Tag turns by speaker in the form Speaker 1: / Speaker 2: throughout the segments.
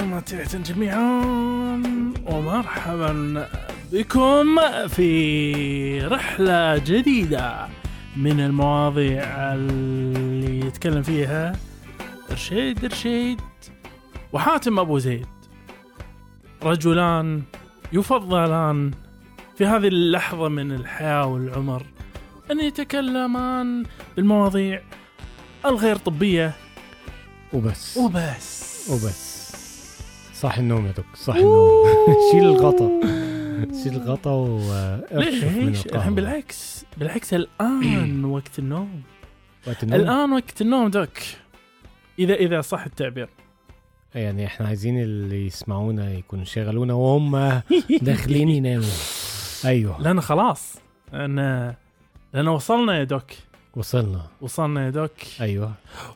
Speaker 1: وتحية جميعا. ومرحبا بكم في رحلة جديدة من المواضيع اللي يتكلم فيها رشيد رشيد وحاتم أبو زيد. رجلان يفضلان في هذه اللحظة من الحياة والعمر أن يتكلمان بالمواضيع الغير طبية.
Speaker 2: وبس.
Speaker 1: وبس.
Speaker 2: وبس. صح النوم يا دك صح النوم. شيل الغطا. شيل الغطا
Speaker 1: ليش؟ الحين بالعكس بالعكس الآن وقت النوم.
Speaker 2: وقت النوم؟
Speaker 1: الآن وقت النوم دوك. إذا إذا صح التعبير.
Speaker 2: يعني إحنا عايزين اللي يسمعونا يكونوا شغلونا وهم داخلين يناموا. أيوه.
Speaker 1: لأن خلاص أنا لأن وصلنا يا دوك.
Speaker 2: وصلنا.
Speaker 1: وصلنا يا دوك.
Speaker 2: أيوه.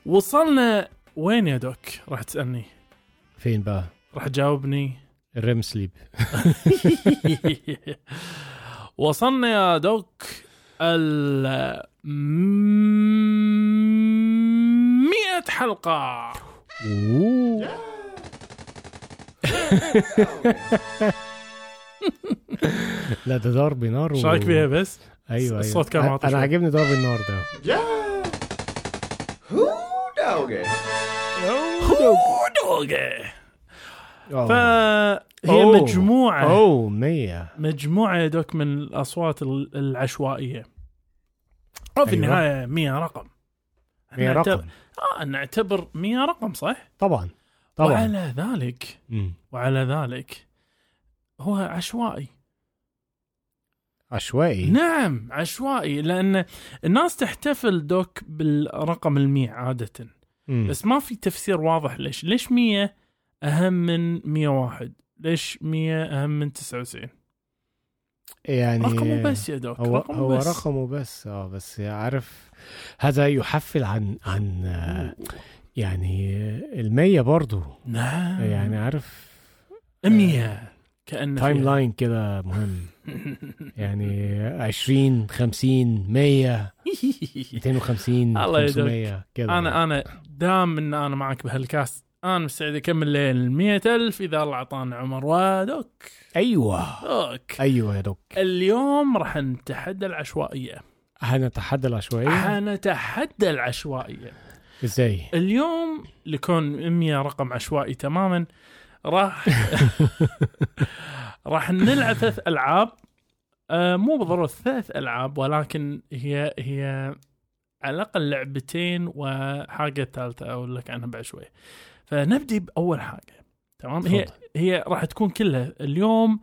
Speaker 1: وصلنا وين يا دوك؟ راح تسألني.
Speaker 2: فين بقى؟
Speaker 1: راح تجاوبني
Speaker 2: الريم سليب.
Speaker 1: وصلنا يا دوك ال مئة حلقة.
Speaker 2: اوه لا ده ضرب نار
Speaker 1: إيش رايك فيها بس؟
Speaker 2: أيوه أيوه.
Speaker 1: الصوت كان
Speaker 2: أنا. عاجبني ضرب النار ده.
Speaker 1: دوقة
Speaker 2: أوه.
Speaker 1: فهي
Speaker 2: أوه.
Speaker 1: مجموعة
Speaker 2: أوه 100
Speaker 1: مجموعة يا دوك من الأصوات ال- العشوائية وفي
Speaker 2: أيوة.
Speaker 1: النهاية 100 رقم
Speaker 2: 100
Speaker 1: نعتبر-
Speaker 2: رقم
Speaker 1: آه نعتبر 100 رقم صح؟
Speaker 2: طبعا طبعا
Speaker 1: وعلى ذلك
Speaker 2: مم.
Speaker 1: وعلى ذلك هو عشوائي
Speaker 2: عشوائي
Speaker 1: نعم عشوائي لأن الناس تحتفل دوك بالرقم المية عادة
Speaker 2: مم.
Speaker 1: بس ما في تفسير واضح ليش ليش 100 أهم من 101 ليش 100 أهم من 99
Speaker 2: يعني
Speaker 1: رقمه بس يا دوك
Speaker 2: هو
Speaker 1: رقمه
Speaker 2: هو
Speaker 1: بس.
Speaker 2: رقمه بس. آه بس عارف هذا يحفل عن عن آه، يعني المية برضو.
Speaker 1: نعم.
Speaker 2: يعني عارف
Speaker 1: 100 كأن
Speaker 2: timeline كده مهم. يعني 20 50 100 250
Speaker 1: الله يا doc.
Speaker 2: 500 كده.
Speaker 1: أنا أنا دام إن أنا معك بهال cast أنا مستعد أكمل ليل 100000 إذا الله أعطانا عمر. و
Speaker 2: doc
Speaker 1: أيوه.
Speaker 2: doc أيوه يا doc.
Speaker 1: اليوم راح نتحدى العشوائية.
Speaker 2: هنتحدى العشوائية؟
Speaker 1: حنتحدى العشوائية.
Speaker 2: إزاي؟
Speaker 1: اليوم لكون 100 رقم عشوائي تماما راح راح نلعب ثلاث ألعاب. آه مو بالضرورة ثلاث ألعاب ولكن هي هي على الأقل لعبتين وحاجة ثالثة أقول لك عنها بعد شوي. فنبدي بأول حاجة تمام هي. هي راح تكون كلها اليوم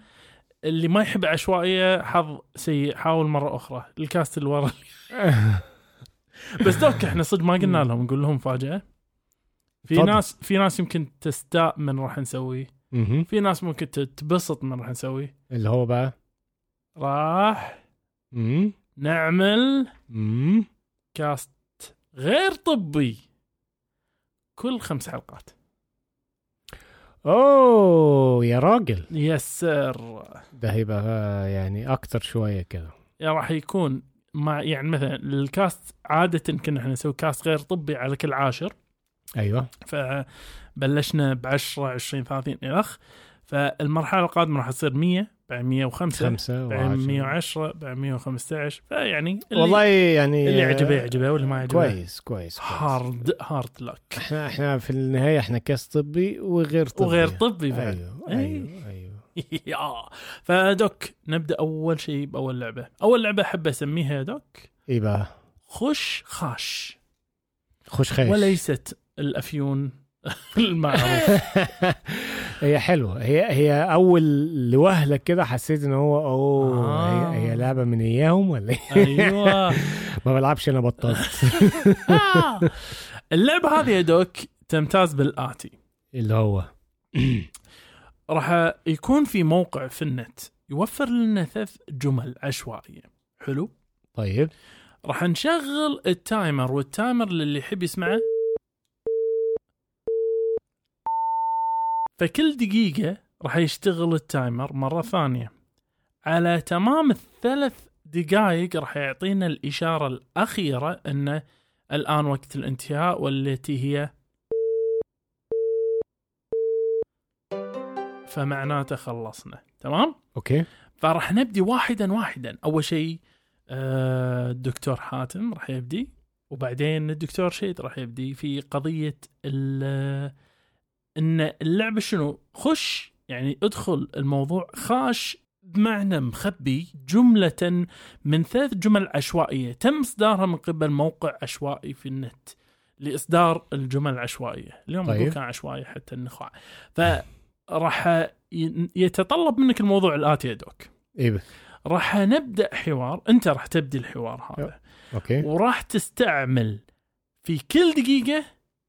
Speaker 1: اللي ما يحب عشوائية حظ سيء حاول مرة أخرى الكاست اللي ورا بس دوك إحنا صدق ما قلنا لهم نقول لهم مفاجاه في
Speaker 2: تفضل.
Speaker 1: ناس في ناس يمكن تستاء من راح نسويه. في ناس ممكن تتبسط من راح نسويه
Speaker 2: اللي هو بقى
Speaker 1: راح
Speaker 2: مم.
Speaker 1: نعمل
Speaker 2: مم.
Speaker 1: كاست غير طبي كل خمس حلقات
Speaker 2: أوه يا راجل.
Speaker 1: يس سر.
Speaker 2: ده هيبقى يعني أكتر شوية كده
Speaker 1: راح يكون مع يعني مثلا ال cast عادة كنا إحنا نسوي cast غير طبي على كل عاشر.
Speaker 2: أيوه.
Speaker 1: فبلشنا ب 10 20 30 الخ فالمرحلة القادمة راح تصير 100 بعد 105
Speaker 2: خمسة
Speaker 1: بعد
Speaker 2: وعشرة.
Speaker 1: 110 بعد 115 فيعني
Speaker 2: والله يعني
Speaker 1: اللي يعجبه يعجبه واللي ما يعجبه
Speaker 2: كويس كويس.
Speaker 1: hard hard luck
Speaker 2: إحنا إحنا في النهاية إحنا cast طبي وغير طبي.
Speaker 1: وغير طبي بعد.
Speaker 2: أيوه
Speaker 1: إيه.
Speaker 2: أيوه أيوه.
Speaker 1: يا. فدوك نبدأ أول شيء بأول لعبة. أول لعبة أحب أسميها يا دوك.
Speaker 2: إيه بقى؟
Speaker 1: خش خاش.
Speaker 2: خش خيش
Speaker 1: وليست الأفيون المعروف.
Speaker 2: هي حلوة. هي هي أول لوهلة كده حسيت إن هو أوه
Speaker 1: آه.
Speaker 2: هي, هي لعبة من اياهم ولا إيه؟
Speaker 1: أيوه.
Speaker 2: ما بلعبش أنا بطلت.
Speaker 1: آه. اللعبه هذه يا دوك تمتاز بالآتي.
Speaker 2: اللي هو؟
Speaker 1: راح يكون في موقع في النت يوفر لنا ثلاث جمل عشوائية. حلو؟
Speaker 2: طيب.
Speaker 1: راح نشغل ال timer وال timer للي يحب يسمعه فكل دقيقة راح يشتغل ال timer مرة ثانية. على تمام الثلاث دقائق راح يعطينا الإشارة الأخيرة إنه الآن وقت الانتهاء والتي هي. فمعناته خلصنا. تمام؟
Speaker 2: أوكي.
Speaker 1: فراح نبدي واحدا واحدا. أول شيء آه، الدكتور حاتم راح يبدي وبعدين الدكتور شيد راح يبدي في قضية إن اللعبة شنو؟ خش يعني ادخل الموضوع خاش بمعنى مخبي جملة من ثلاث جمل عشوائية تم إصدارها من قبل موقع عشوائي في النت لإصدار الجمل العشوائية. اليوم
Speaker 2: طيب.
Speaker 1: كان عشوائي حتى النخاع. فراح يتطلب منك الموضوع الآتي يا دوك.
Speaker 2: بس
Speaker 1: راح نبدأ حوار أنت راح تبدي الحوار هذا.
Speaker 2: أوكي.
Speaker 1: وراح تستعمل في كل دقيقة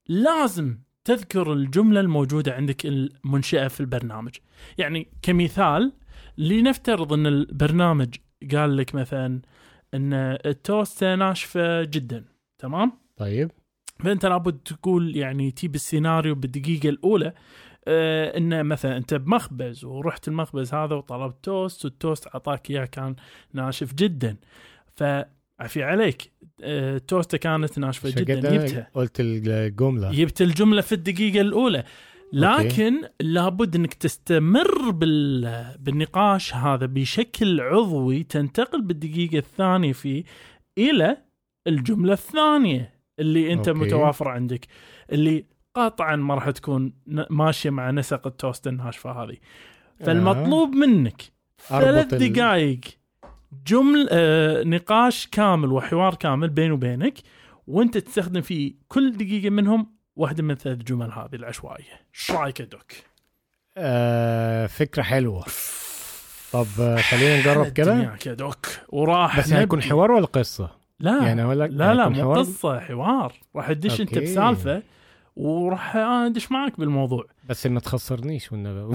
Speaker 1: لازم تذكر الجملة الموجودة عندك المنشئة في البرنامج. يعني كمثال لنفترض إن البرنامج قال لك مثلا إن التوست ناشفة جدا تمام؟
Speaker 2: طيب.
Speaker 1: فأنت لابد تقول يعني تجيب السيناريو بالدقيقة الأولى آه انه مثلا أنت بمخبز ورحت المخبز هذا وطلبت توست والتوست أعطاك إياه كان ناشف جدا. فعفي عليك. آه التوسته كانت
Speaker 2: ناشفة
Speaker 1: جدا جبتها
Speaker 2: قلت الجملة.
Speaker 1: جبت الجملة في الدقيقة الأولى. لكن لابد إنك تستمر بال... بالنقاش هذا بشكل عضوي تنتقل بالدقيقة الثانية فيه إلى الجملة الثانية اللي أنت
Speaker 2: okay.
Speaker 1: okay. متوافره عندك اللي قطعا ما راح تكون ماشية مع نسق التوست الناشفة هذه. فالمطلوب منك ثلاث دقائق جمل آه نقاش كامل وحوار كامل بيني وبينك وانت تستخدم في كل دقيقة منهم واحدة من ثلاث جمل هذه العشوائية. إيش رأيك يا دوك؟
Speaker 2: آه فكرة حلوة. طب آه، خلينا نجرب كده
Speaker 1: يا دوك. وراح
Speaker 2: بس هيكون. حوار ولا قصة؟
Speaker 1: لا.
Speaker 2: يعني لك
Speaker 1: لا لا مو؟ قصة حوار. راح تدش انت. بسالفة. وراح أدش معك بالموضوع.
Speaker 2: بس ما تخسرنيش والنبي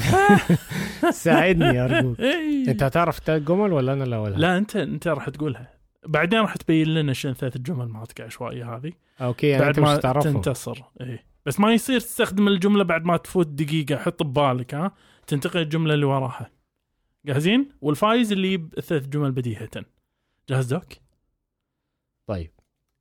Speaker 2: ساعدني ارجوك. أنت هتعرف التلات جمل ولا أنا اللي اقولها؟
Speaker 1: لا أنت أنت راح تقولها. بعدين راح تبين لنا شنو ثلاث الجمل مالتك عشوائية هذه.
Speaker 2: okay يعني
Speaker 1: بعد
Speaker 2: أنت مش
Speaker 1: ما
Speaker 2: هتعرفهم
Speaker 1: تنتصر. إيه بس ما يصير تستخدم الجملة بعد ما تفوت دقيقة. حط ببالك ها. تنتقل الجملة اللي وراها. جاهزين؟ والفايز اللي يجيب ثلاث جمل بديهة. جاهز doc؟
Speaker 2: طيب.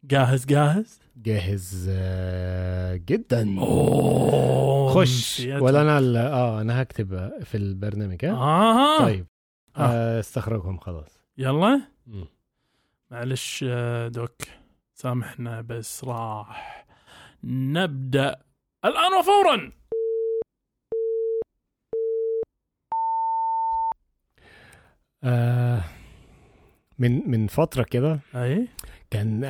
Speaker 1: جاهز جاهز؟
Speaker 2: جاهز آه، جدا.
Speaker 1: أوه
Speaker 2: خش. ولا أنا آه أنا هكتب في البرنامج ها؟
Speaker 1: آه
Speaker 2: طيب.
Speaker 1: آه.
Speaker 2: استخرجهم خلاص.
Speaker 1: يلا.
Speaker 2: مم.
Speaker 1: معلش آه، دوك. سامحنا بس راح. نبدأ الآن وفورا.
Speaker 2: آه من من فترة كده
Speaker 1: أي.
Speaker 2: كان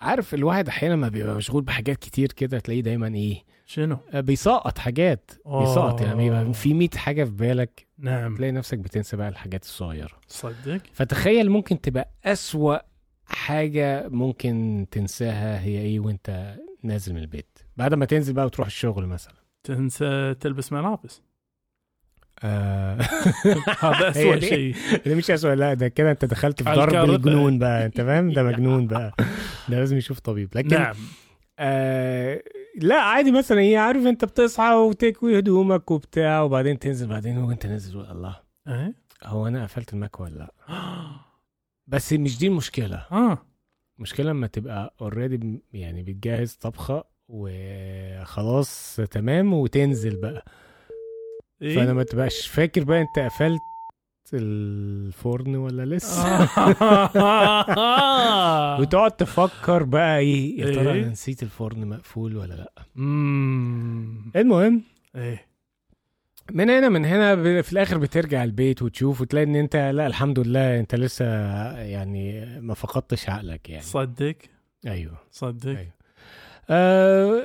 Speaker 2: عارف الواحد أحيانا ما بيبقى مشغول بحاجات كتير كده تلاقيه دايما إيه
Speaker 1: شنو؟
Speaker 2: آه، بيسقط حاجات بيسقط يعني. بيبقى في 100 حاجة في بالك
Speaker 1: نعم.
Speaker 2: تلاقي نفسك بتنسى بقى الحاجات الصغيرة.
Speaker 1: صدق.
Speaker 2: فتخيل ممكن تبقى أسوأ حاجة ممكن تنساها هي إيه وأنت نازل من البيت. بعد ما تنزل بقى وتروح الشغل مثلا.
Speaker 1: تنسى تلبس ملابس.
Speaker 2: آه.
Speaker 1: هذا اسوء. شيء.
Speaker 2: ده مش أسوأ لا ده كده أنت دخلت في ضرب. الجنون بقى أنت فاهم؟ ده مجنون بقى. ده لازم يشوف طبيب. لكن
Speaker 1: نعم.
Speaker 2: آه لا عادي مثلا إيه عارف أنت بتصحى وتكوي هدومك وبتاع وبعدين تنزل بعدين وانت نازل الله.
Speaker 1: إيه
Speaker 2: هو أنا قفلت المكوى ولا لأ؟ بس مش دي المشكلة.
Speaker 1: آه.
Speaker 2: المشكلة لما تبقى اوريدي يعني بتجهز طبخة وخلاص تمام وتنزل بقى.
Speaker 1: إيه؟
Speaker 2: فأنا ما تبقاش فاكر بقى أنت قفلت الفرن ولا لسه. وتقعد تفكر بقى إيه يا ترى
Speaker 1: إيه؟
Speaker 2: أنا نسيت الفرن مقفول ولا
Speaker 1: لأ.
Speaker 2: المهم
Speaker 1: إيه
Speaker 2: من هنا من هنا في الآخر بترجع البيت وتشوف وتلاقي إن أنت لأ الحمد لله أنت لسه يعني ما فقدتش عقلك يعني
Speaker 1: صدق
Speaker 2: أيوه
Speaker 1: صدق
Speaker 2: أيوة. آه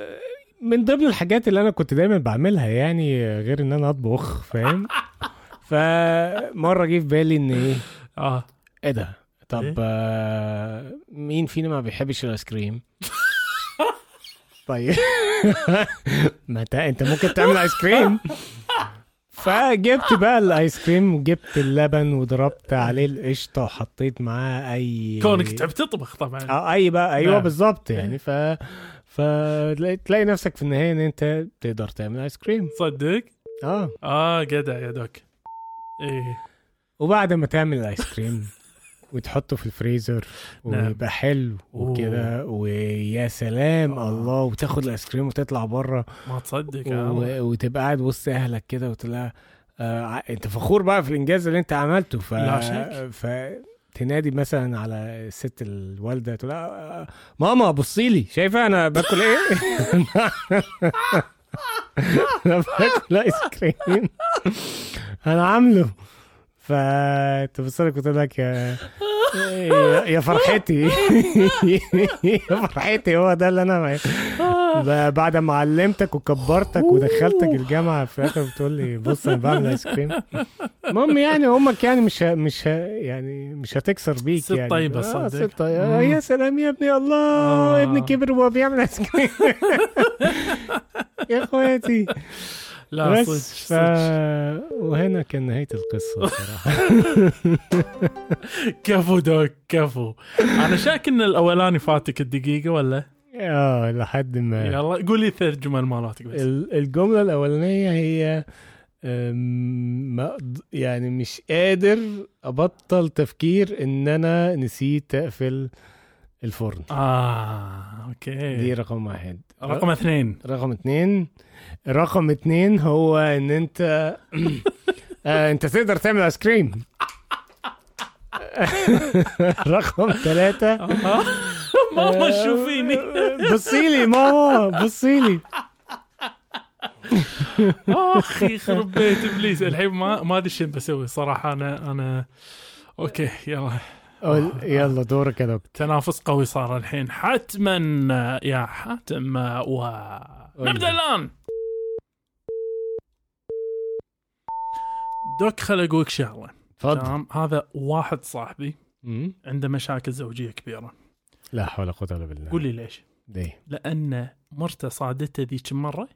Speaker 2: من ضمن الحاجات اللي أنا كنت دايما بعملها يعني غير إن أنا أطبخ فاهم فمرة جه في بالي إن إيه؟
Speaker 1: آه.
Speaker 2: إيه ده؟
Speaker 1: إيه؟
Speaker 2: طب آه مين فينا ما بيحبش الآيس كريم؟ طيب. ما أنت ممكن تعمل آيس كريم. فجبت بقى الآيس كريم وجبت اللبن وضربت عليه القشطة وحطيت معاه أي
Speaker 1: كونك تحب تطبخ طبعا.
Speaker 2: آه أي بقى أيوه
Speaker 1: نعم.
Speaker 2: بالظبط يعني. ف فتلاقي تلاقي نفسك في النهاية إن أنت تقدر تعمل آيس كريم.
Speaker 1: صدق؟
Speaker 2: آه.
Speaker 1: آه جدع يا doc. إيه
Speaker 2: وبعد ما تعمل الايس كريم وتحطه في الفريزر
Speaker 1: نعم.
Speaker 2: ويبقى حلو وكده ويا سلام
Speaker 1: آه.
Speaker 2: الله وتاخد الايس كريم وتطلع بره
Speaker 1: ما تصدق.
Speaker 2: و- وتبقى قاعد وسط أهلك كده وتلاقي آه أنت فخور بقى في الإنجاز اللي أنت عملته ف
Speaker 1: لا شك.
Speaker 2: ف تنادي مثلا على الست الوالدة تقول لها آه، ماما بصي لي شايفة أنا باكل إيه؟ أنا باكل ايس كريم أنا عامله. فتبص لك وتقول لك يا يا- فرحتي. يا فرحتي هو ده اللي أنا بعد ما علمتك وكبرتك ودخلتك الجامعة في الآخر بتقول لي بص أنا بعمل ايس كريم المهم يعني أمك يعني مش ه- مش ه- يعني مش هتكسر بيك
Speaker 1: ست
Speaker 2: يعني. آه،
Speaker 1: صدق.
Speaker 2: ست طيبة. آه،
Speaker 1: مم.
Speaker 2: يا سلام يا ابني الله
Speaker 1: آه.
Speaker 2: ابني كبر وهو بيعمل ايس كريم يا اخواتي.
Speaker 1: لا
Speaker 2: بس
Speaker 1: صدق
Speaker 2: ف... وهنا كان نهاية القصة صراحة.
Speaker 1: كفو دوك كفو. أنا شاك إن الأولاني فاتك الدقيقة ولا؟
Speaker 2: آه لحد ما.
Speaker 1: يلا قول لي ثلاث جمل مالاتك بس.
Speaker 2: ال- الجملة الأولانية هي ما يعني مش قادر أبطل تفكير إن أنا نسيت أقفل الفرن.
Speaker 1: آه أوكي.
Speaker 2: دي رقم واحد.
Speaker 1: رقم اثنين.
Speaker 2: رقم اتنين رقم اتنين هو إن أنت آه، أنت تقدر تعمل آيس كريم. رقم ثلاثة.
Speaker 1: آه. ماما شوفيني.
Speaker 2: بصي لي ماما بصي لي.
Speaker 1: اخ يخرب بيت إبليس. الحين ما ما أدري شو بسوي صراحة. أنا أنا okay يلا.
Speaker 2: قول- يلا دورك يا دكتور.
Speaker 1: تنافس قوي صار الحين. حتما يا حاتم و نبدأ الآن. دوك خل أقولك شغلة.
Speaker 2: اتفضل
Speaker 1: تمام؟ هذا واحد صاحبي. عنده مشاكل زوجية كبيرة.
Speaker 2: لا حول ولا قوة إلا بالله.
Speaker 1: قول لي ليش.
Speaker 2: ليه؟
Speaker 1: لأن مرته صادته ذيك المره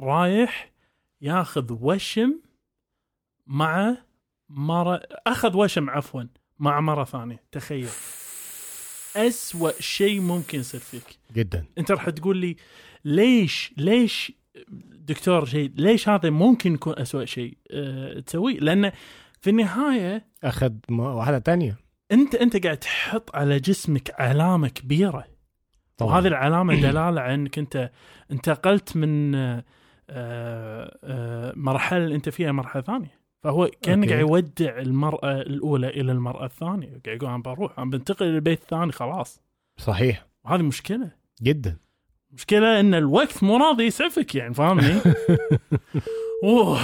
Speaker 1: رايح ياخذ وشم مع مرة أخذ وشم عفوا مع مرة ثانية تخيل. أسوأ شيء ممكن يصير فيك.
Speaker 2: جدا.
Speaker 1: أنت راح تقول لي ليش ليش دكتور شيء ليش هذا ممكن يكون أسوأ شيء أه تسويه؟ لأن في النهاية
Speaker 2: أخذ م- واحدة تانية.
Speaker 1: أنت أنت قاعد تحط على جسمك علامة كبيرة. وهذه العلامة دلالة على إنك أنت انتقلت من آه، آه، مرحلة اللي أنت فيها مرحلة ثانية. فهو كان
Speaker 2: أوكي.
Speaker 1: قاعد يودع المرأة الأولى إلى المرأة الثانية. قاعد يقول أنا بروح أنا بنتقل للبيت الثاني خلاص.
Speaker 2: صحيح.
Speaker 1: وهذه مشكلة.
Speaker 2: جدا.
Speaker 1: مشكلة إن الوقت مو راضي يسعفك يعني فاهمني؟ أوه.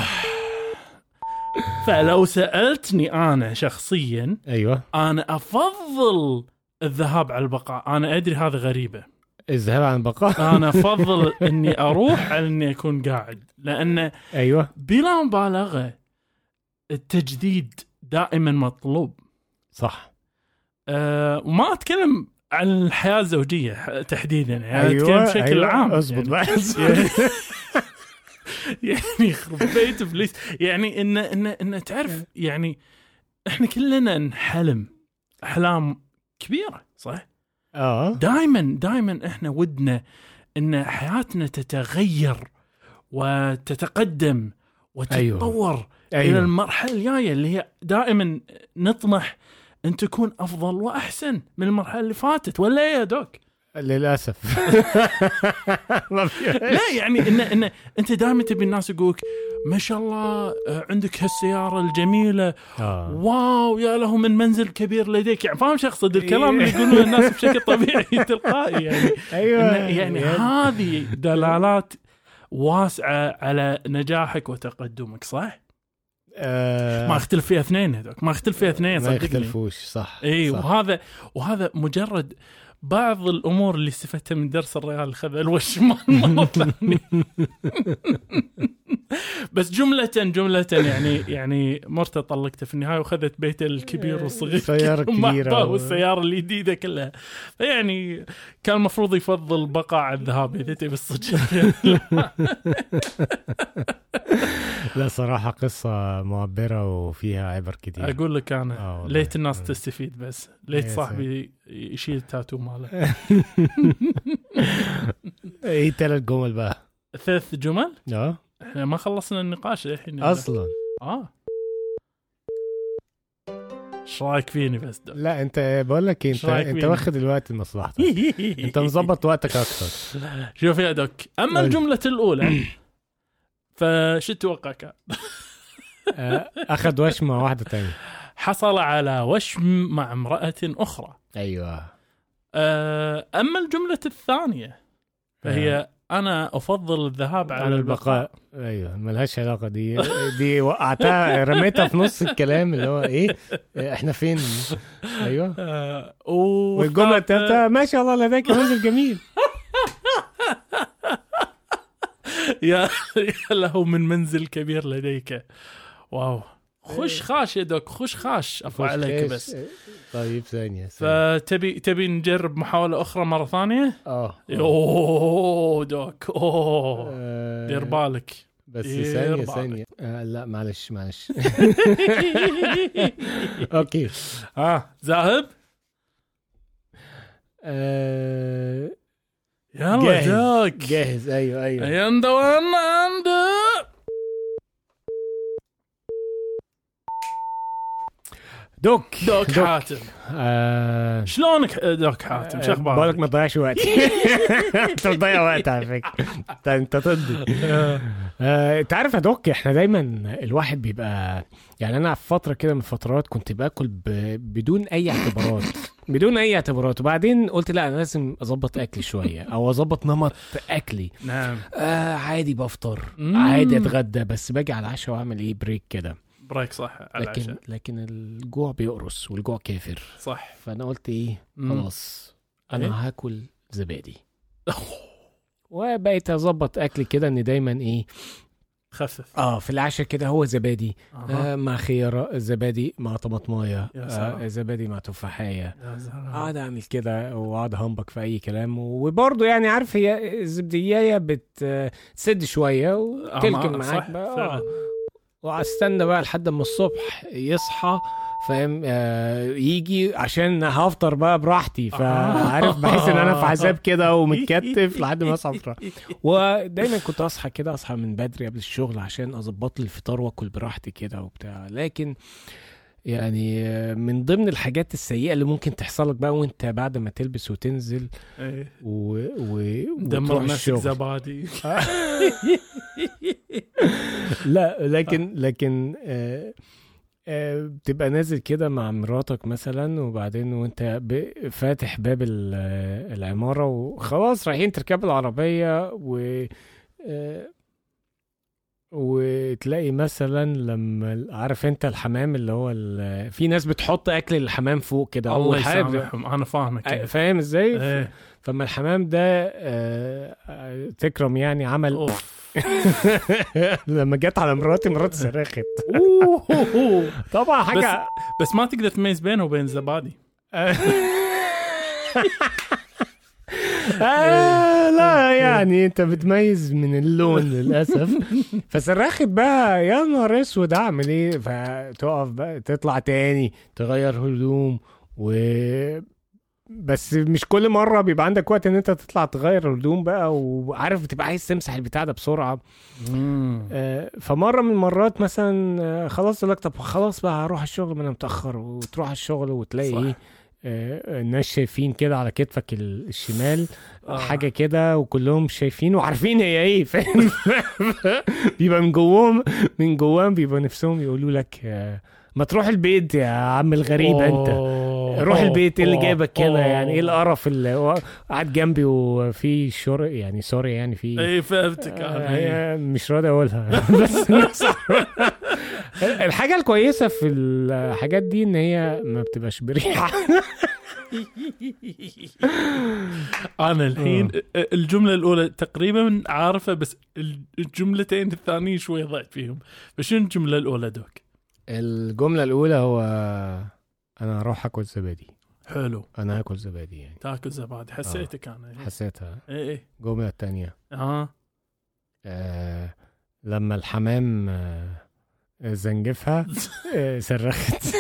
Speaker 1: فلو سألتني أنا شخصيا
Speaker 2: أيوه.
Speaker 1: أنا أفضل الذهاب على البقاء. أنا أدري هذا غريبة.
Speaker 2: الذهاب عن البقاء.
Speaker 1: أنا أفضل إني أروح على إني أكون قاعد. لأن
Speaker 2: أيوه.
Speaker 1: بلا مبالغة التجديد دائما مطلوب
Speaker 2: صح
Speaker 1: أه وما أتكلم عن الحياة الزوجية تحديدا يعني
Speaker 2: أيوه
Speaker 1: أتكلم بشكل
Speaker 2: أيوة.
Speaker 1: عام
Speaker 2: اظبط
Speaker 1: يعني. يعني, يعني يخرب بيت إبليس يعني إن إن إن تعرف يعني إحنا كلنا نحلم أحلام كبيرة صح؟
Speaker 2: آه
Speaker 1: دائما دائما إحنا ودنا إن حياتنا تتغير وتتقدم وتتطور أيوة. إلى
Speaker 2: أيوه.
Speaker 1: المرحلة الجاية اللي هي دائما نطمح أن تكون أفضل وأحسن من المرحلة اللي فاتت ولا إيه يا دوك؟
Speaker 2: للأسف.
Speaker 1: لا يعني ان إن أنت دائما تبي الناس يقولك ما شاء الله آه، عندك هالسيارة الجميلة.
Speaker 2: آه.
Speaker 1: واو يا له من منزل كبير لديك. يعني فاهم شو اقصد الكلام اللي يقولونه الناس بشكل طبيعي تلقائي يعني. أيوه يعني هذه دلالات واسعة على نجاحك وتقدمك صح؟
Speaker 2: آه
Speaker 1: ما اختلف فيها اثنين هذوك ما اختلف فيها اثنين
Speaker 2: ما
Speaker 1: صدقني
Speaker 2: يختلفوش صح
Speaker 1: إي
Speaker 2: صح.
Speaker 1: وهذا وهذا مجرد بعض الأمور اللي استفدتها من درس الريال الخذل والشمال مرة ثانية. بس جملة جملة يعني يعني مرته طلقته في النهاية وخذت بيته الكبير والصغير
Speaker 2: سيارة كبيرة.
Speaker 1: والسيارة الجديدة كلها. فيعني كان المفروض يفضل على الذهاب إذا تبي الصدق.
Speaker 2: لا صراحة قصة معبرة وفيها عبر كتير
Speaker 1: أقول لك
Speaker 2: آه
Speaker 1: أنا
Speaker 2: والله.
Speaker 1: ليت الناس
Speaker 2: آه.
Speaker 1: تستفيد بس. ليت
Speaker 2: يا
Speaker 1: صاحبي يشيل التاتو ماله.
Speaker 2: إيه تلات جمل بقى.
Speaker 1: ثلاث جمل؟
Speaker 2: آه.
Speaker 1: إحنا ما خلصنا النقاش الحين
Speaker 2: أصلا.
Speaker 1: آه. إيش رأيك فيني بس دوك؟
Speaker 2: لا أنت بقول لك إيه، أنت
Speaker 1: أنت؟
Speaker 2: واخد الوقت لمصلحتك. أنت مظبط وقتك أكتر.
Speaker 1: شوف يا دوك
Speaker 2: أما.
Speaker 1: الجملة الأولى فشو تتوقع كان؟
Speaker 2: آه، وش مع واحدة تانية.
Speaker 1: حصل على وشم مع امرأة أخرى.
Speaker 2: أيوه.
Speaker 1: آه، أما الجملة الثانية فهي أنا أفضل الذهاب على,
Speaker 2: على البقاء. أيوه ملهاش علاقة. دي دي وقعتها رميتها في نص الكلام اللي هو إيه؟ إحنا فين؟ أيوه.
Speaker 1: آه، والجملة
Speaker 2: الثالثه ما شاء الله لديك منزل جميل.
Speaker 1: يا له من منزل كبير لديك. واو. خش خاش يا دوك خش خاش أفو عليك بس.
Speaker 2: طيب ثانية ثانية.
Speaker 1: فتبي تبي نجرب محاولة أخرى مرة ثانية؟
Speaker 2: آه.
Speaker 1: أوه دوك أوه.
Speaker 2: آه،
Speaker 1: دير بالك.
Speaker 2: بس
Speaker 1: ثانية.
Speaker 2: ثانية. آه لا معلش معلش. أوكي.
Speaker 1: آه ذاهب
Speaker 2: آه.
Speaker 1: يلا
Speaker 2: جاهز.
Speaker 1: دوك.
Speaker 2: جاهز. أيوه
Speaker 1: أيوه. وأنا عنده
Speaker 2: دوك
Speaker 1: دوك. حاتم.
Speaker 2: آه.
Speaker 1: شلونك دوك حاتم؟ شو
Speaker 2: بالك
Speaker 1: أخبارك؟
Speaker 2: ما تضيعش وقت. انت بتضيع وقت على فكرة. أنت ضدي آه، انت عارف يا دوك إحنا دايما الواحد بيبقى يعني أنا في فترة كده من الفترات كنت باكل ب... بدون أي اعتبارات. بدون أي اعتبارات. وبعدين قلت لا أنا لازم أظبط أكلي شوية أو أظبط نمط أكلي.
Speaker 1: نعم.
Speaker 2: آه عادي بفطر. عادي أتغدى بس باجي على العشاء وأعمل إيه؟ break كده.
Speaker 1: break صح على
Speaker 2: لكن
Speaker 1: العشاء.
Speaker 2: لكن الجوع بيقرص والجوع كافر.
Speaker 1: صح.
Speaker 2: فأنا قلت
Speaker 1: إيه.
Speaker 2: خلاص
Speaker 1: إيه؟
Speaker 2: أنا هاكل زبادي. وبقيت أظبط اكلي كده إن دايما إيه؟
Speaker 1: خفف.
Speaker 2: آه في العشاء كده هو زبادي. آه مع خيار زبادي مع
Speaker 1: طماطماية.
Speaker 2: آه زبادي مع
Speaker 1: تفاحية.
Speaker 2: أقعد أعمل كده وأقعد هنبك في أي كلام. وبرضه يعني عارف هي الزبدية بتسد شوية وتلكم
Speaker 1: آه،
Speaker 2: معاك بقى. واستنى بقى لحد ما الصبح يصحى فاهم آه يجي عشان هفطر بقى براحتي فعارف بحس إن أنا في عذاب كده ومتكتف لحد ما أصحى. ودايما كنت أصحى كده أصحى من بدري قبل الشغل عشان أظبط لي الفطار وأكل براحتي كده وبتاع لكن يعني من ضمن الحاجات السيئة اللي ممكن تحصل لك بقى وأنت بعد ما تلبس وتنزل
Speaker 1: إيه.
Speaker 2: و... و...
Speaker 1: دمر نفسك زبادي
Speaker 2: لا لكن لكن آه آه بتبقى نازل كده مع مراتك مثلا وبعدين وانت فاتح باب ال- العمارة وخلاص رايحين تركبوا العربية و آه، وتلاقي مثلا لما عارف انت الحمام اللي هو ال- في ناس بتحط أكل الحمام فوق كده
Speaker 1: الله يسامحهم أنا فاهمك
Speaker 2: آه، فاهم إزاي؟
Speaker 1: إيه.
Speaker 2: فما الحمام ده آه، آه، تكرم يعني عمل
Speaker 1: أوف
Speaker 2: لما جت على مراتي مراتي صرخت. طبعا حاجة
Speaker 1: بس ما تقدر تميز بينه وبين الزبادي
Speaker 2: آه لا يعني انت بتميز من اللون للأسف. فصرخت بقى يا نهار أسود أعمل إيه؟ فتقف بقى تطلع تاني تغير هدوم و بس مش كل مرة بيبقى عندك وقت إن أنت تطلع تغير هدوم بقى وعارف بتبقى عايز تمسح البتاع ده بسرعة آه، فمرة من المرات مثلا آه، خلاص لك طب خلاص بقى هروح الشغل ما أنا متأخر وتروح الشغل وتلاقي
Speaker 1: صح.
Speaker 2: إيه آه، الناس شايفين كده على كتفك ال- الشمال
Speaker 1: آه.
Speaker 2: حاجة كده وكلهم شايفين وعارفين هي إيه فاهم بيبقى من جواهم من جواهم بيبقى نفسهم يقولوا لك آه، ما تروح البيت يا عم الغريب أنت
Speaker 1: أوه.
Speaker 2: روح البيت إيه اللي جايبك كده
Speaker 1: أوه.
Speaker 2: يعني إيه القرف اللي هو قاعد جنبي وفي شر يعني سوري يعني في
Speaker 1: اي فهمتك أنا
Speaker 2: آه، مش راضي أقولها. بس الحاجة الكويسة في الحاجات دي إن هي ما بتبقاش بريحة.
Speaker 1: أنا الحين الجملة الأولى تقريبا عارفة بس الجملتين الثانيين شوي ضعت فيهم. فشنو الجملة الأولى دوك؟
Speaker 2: الجملة الأولى هو أنا هروح أكل زبادي.
Speaker 1: حلو.
Speaker 2: أنا هاكل زبادي يعني.
Speaker 1: تاكل زبادي. حسيتك أنا
Speaker 2: حسيتها.
Speaker 1: اي اي
Speaker 2: الجمله الثانية
Speaker 1: آه
Speaker 2: آه لما الحمام آه زنجفها آه صرخت.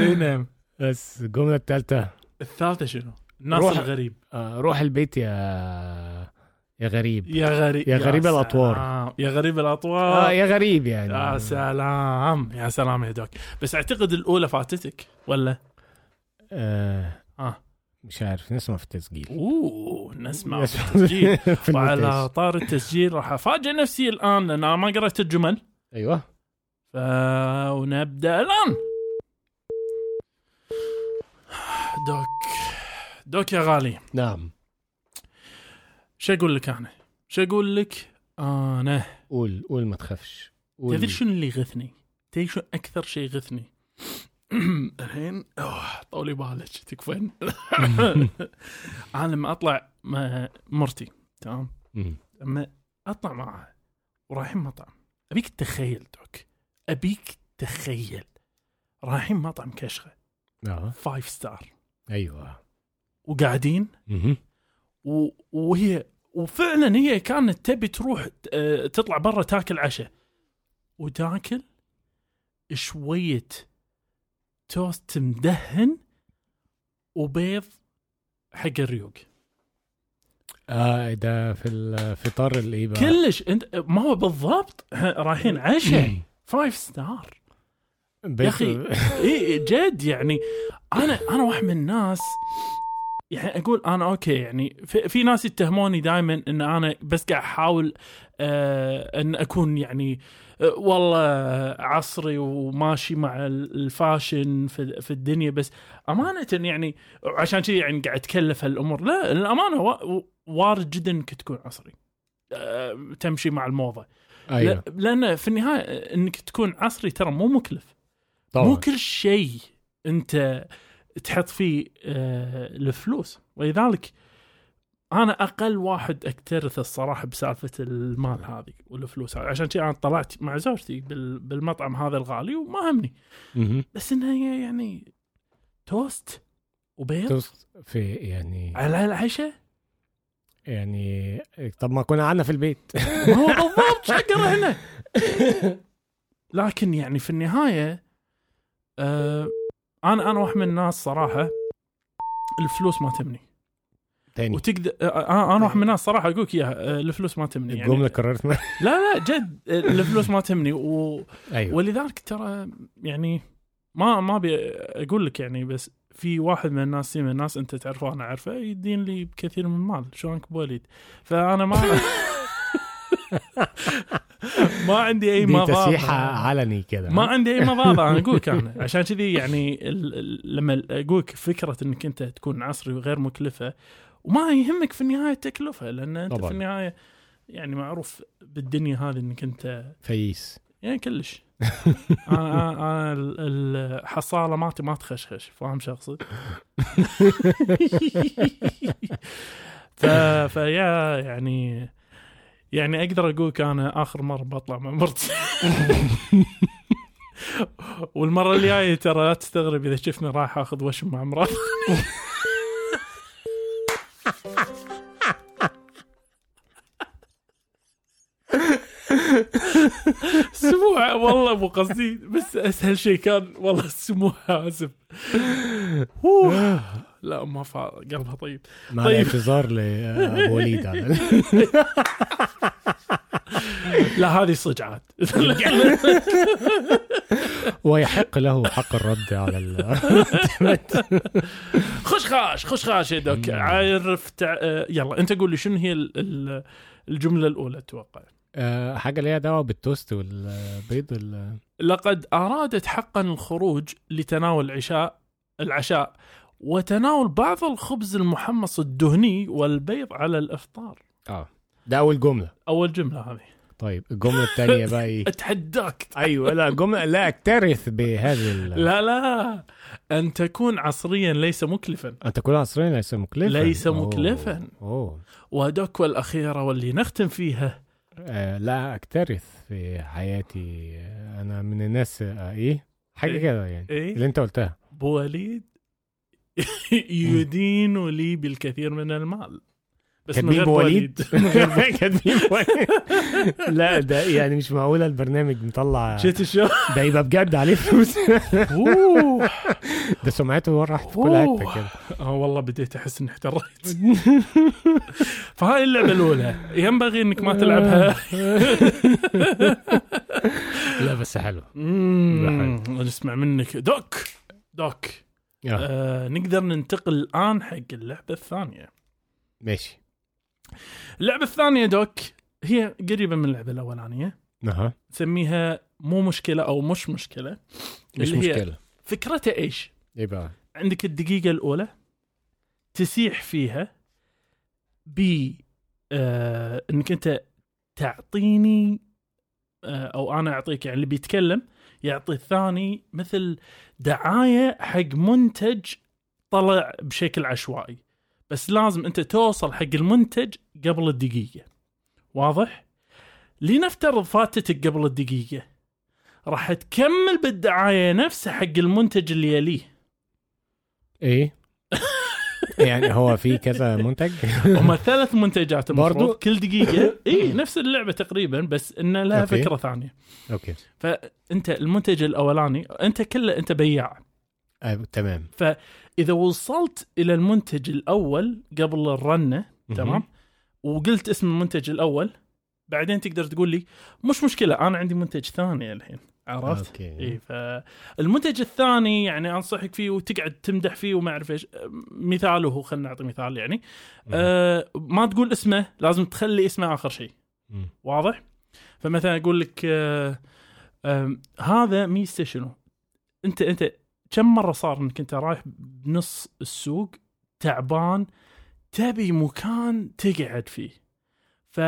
Speaker 1: اي نعم.
Speaker 2: بس الجمله الثالثه
Speaker 1: الثالثة شنو؟ الناس
Speaker 2: روح.
Speaker 1: الغريب.
Speaker 2: آه روح البيت يا يا غريب.
Speaker 1: يا غريب.
Speaker 2: يا غريب الأطوار.
Speaker 1: سلام. يا غريب الأطوار.
Speaker 2: يا غريب يعني.
Speaker 1: يا سلام. يا سلام يا دوك. بس أعتقد الأولى فاتتك ولا؟
Speaker 2: آه.
Speaker 1: آه.
Speaker 2: مش عارف نسمع في التسجيل.
Speaker 1: أوه نسمع
Speaker 2: نسمع
Speaker 1: التسجيل.
Speaker 2: في
Speaker 1: وعلى. طار التسجيل راح افاجئ نفسي الآن لأن أنا ما قرأت الجمل.
Speaker 2: أيوه.
Speaker 1: ف... ونبدأ الآن. دوك. دوك يا غالي.
Speaker 2: نعم.
Speaker 1: شو أقول لك أنا؟ شو أقول لك؟ أنا
Speaker 2: قول قول ما تخافش قول
Speaker 1: تدري شنو اللي يغثني؟ تدري شنو أكثر شيء يغثني؟ الحين طولي بالك تكفين أنا لما أطلع مع مرتي تمام. لما أطلع معها ورايحين مطعم أبيك تتخيل دوك أبيك تتخيل رايحين مطعم كشخة
Speaker 2: آه
Speaker 1: five star
Speaker 2: أيوه
Speaker 1: وقاعدين وهي وفعلا هي كانت تبي تروح آه، تطلع برا تاكل عشاء. وتاكل شوية توست مدهن وبيض حق الريوق.
Speaker 2: آه ده في الفطار الايه بقى
Speaker 1: كلش. انت ما هو بالضبط. رايحين عشاء. five
Speaker 2: star
Speaker 1: يا أخي. اي جد يعني. أنا أنا واحد من الناس يعني أقول أنا okay يعني في, في ناس يتهموني دائما إن أنا بس قاعد أحاول آه إن أكون يعني آه والله عصري وماشي مع ال- ال fashion في, في الدنيا بس أمانة يعني عشان كذي يعني قاعد أتكلف هالأمور. لا الامانه وا- وارد جدا إنك تكون عصري آه تمشي مع
Speaker 2: الموضة.
Speaker 1: لا- لأن في النهاية إنك تكون عصري ترى مو مكلف.
Speaker 2: طبعا.
Speaker 1: مو كل شيء أنت تحط فيه آه الفلوس. ولذلك أنا أقل واحد أكترث الصراحة بسالفة المال هذه والفلوس هذه. عشان كذا أنا طلعت مع زوجتي بال- بالمطعم هذا الغالي وما همني. بس إنها هي يعني توست وبيض.
Speaker 2: توست في يعني
Speaker 1: على العشاء.
Speaker 2: يعني طب ما كنا قعدنا في البيت.
Speaker 1: ما هو بالضبط شقر هنا؟ لكن يعني في النهاية آه أنا أنا واحد من الناس صراحة الفلوس ما تمني
Speaker 2: تاني
Speaker 1: وتقدر أنا واحد من الناس صراحة أقول لك إياها الفلوس ما تمني يعني.
Speaker 2: الجمله كررت.
Speaker 1: لا لا جد الفلوس ما تمني و...
Speaker 2: أيوه.
Speaker 1: ولذلك ترى يعني ما ما أبي أقول لك يعني بس في واحد من الناس من الناس أنت تعرفه أنا أعرفه يدين لي بكثير من المال شلونك بوليد. فأنا ما ما عندي أي
Speaker 2: دي
Speaker 1: مضاضة.
Speaker 2: تسيحة علني كده
Speaker 1: ما عندي أي مضاضة أنا أقول لك أنا. عشان كذي يعني ال- ال- لما أقول فكرة إنك أنت تكون عصري وغير مكلفة وما يهمك في النهاية التكلفة لأن أنت
Speaker 2: طبعاً.
Speaker 1: في النهاية يعني معروف بالدنيا هذه إنك أنت
Speaker 2: فييس.
Speaker 1: يعني كلش. أنا أنا ال- الحصالة مالتي ما تخشخش فاهم شو أقصد؟ فيا يعني يعني أقدر أقول أنا آخر مرة بطلع مع مرتي والمرة الجاية ترى لا تستغرب إذا شفني رايح آخذ وشم مع مراتي سموع والله مو قصدي بس أسهل شيء كان والله السموع أسف. لا ما فا قلبها طيب.
Speaker 2: مع
Speaker 1: طيب.
Speaker 2: الاعتذار لابو وليد
Speaker 1: لا هذه صجعات
Speaker 2: ويحق له حق الرد على ال...
Speaker 1: خش خاش خش خاش يا دوك. عارف تع... آه، يلا انت قول لي شنو هي ال- ال- الجملة الأولى
Speaker 2: أتوقع؟ حاجة ليها دعوه بالتوست والبيض ال...
Speaker 1: لقد أرادت حقا الخروج لتناول العشاء العشاء. وتناول بعض الخبز المحمص الدهني والبيض على الإفطار.
Speaker 2: آه. ده أول جملة.
Speaker 1: أول جملة هذه.
Speaker 2: طيب الجملة الثانية بقى إيه؟
Speaker 1: اتحداك.
Speaker 2: أيوه لا جملة لا اكترث بهذه.
Speaker 1: لا لا. أن تكون عصريا ليس مكلفا.
Speaker 2: انت كل عصرين ليس مكلفا.
Speaker 1: ليس
Speaker 2: أوه.
Speaker 1: مكلفا.
Speaker 2: أوه.
Speaker 1: ودك والأخيرة واللي نختم فيها.
Speaker 2: آه لا اكترث في حياتي. أنا من الناس آه إيه؟ حاجة
Speaker 1: إيه؟
Speaker 2: كده يعني
Speaker 1: إيه؟
Speaker 2: اللي أنت قلتها.
Speaker 1: بوليد يدين لي بالكثير من المال. بس من غير
Speaker 2: بوليد. كاتبين بوليد. لا ده يعني مش معقوله البرنامج مطلع
Speaker 1: شفت شو؟
Speaker 2: ده يبقى بجد عليه فلوس. ده سمعته راحت في كل. حتة كده.
Speaker 1: آه والله بديت أحس إني احتريت. فهاي اللعبة الأولى. ينبغي إنك ما تلعبها.
Speaker 2: لا بس حلو.
Speaker 1: نسمع منك. دوك. دوك.
Speaker 2: آه.
Speaker 1: نقدر ننتقل الآن حق اللعبة الثانية.
Speaker 2: ماشي.
Speaker 1: اللعبة الثانية دوك هي قريبة من اللعبة الأولانية.
Speaker 2: أها
Speaker 1: نسميها مو مشكلة أو مش مشكلة.
Speaker 2: مش
Speaker 1: اللي هي
Speaker 2: مشكلة.
Speaker 1: فكرتها
Speaker 2: إيش؟ بقى.
Speaker 1: عندك الدقيقة الأولى تسيح فيها ب آه إنك أنت تعطيني آه أو أنا أعطيك يعني اللي بيتكلم يعطي الثاني مثل دعاية حق منتج طلع بشكل عشوائي. بس لازم أنت توصل حق المنتج قبل الدقيقة. واضح؟ لنفترض فاتتك قبل الدقيقة. راح تكمل بالدعاية نفسها حق المنتج اللي يليه.
Speaker 2: إيه؟ يعني هو في كذا منتج.
Speaker 1: هم ثلاث منتجات
Speaker 2: برضو؟
Speaker 1: كل دقيقة. إي نفس اللعبة تقريبا بس إن لها
Speaker 2: okay.
Speaker 1: فكرة ثانية.
Speaker 2: okay.
Speaker 1: فأنت المنتج الأولاني أنت كله أنت بياع.
Speaker 2: آه، تمام.
Speaker 1: اذا وصلت إلى المنتج الأول قبل الرنة تمام؟ وقلت اسم المنتج الأول بعدين تقدر تقول لي مش مشكلة أنا عندي منتج ثاني الحين عرفت؟
Speaker 2: أوكي.
Speaker 1: إي فالمنتج الثاني يعني أنصحك فيه وتقعد تمدح فيه وما أعرف إيش مثاله هو خلينا نعطي مثال يعني. آه ما تقول اسمه لازم تخلي اسمه آخر شيء. واضح؟ فمثلا أقول لك آه آه هذا ميزته شنو؟ أنت أنت كم مرة صار إنك أنت رايح بنص السوق تعبان تبي مكان تقعد فيه. ف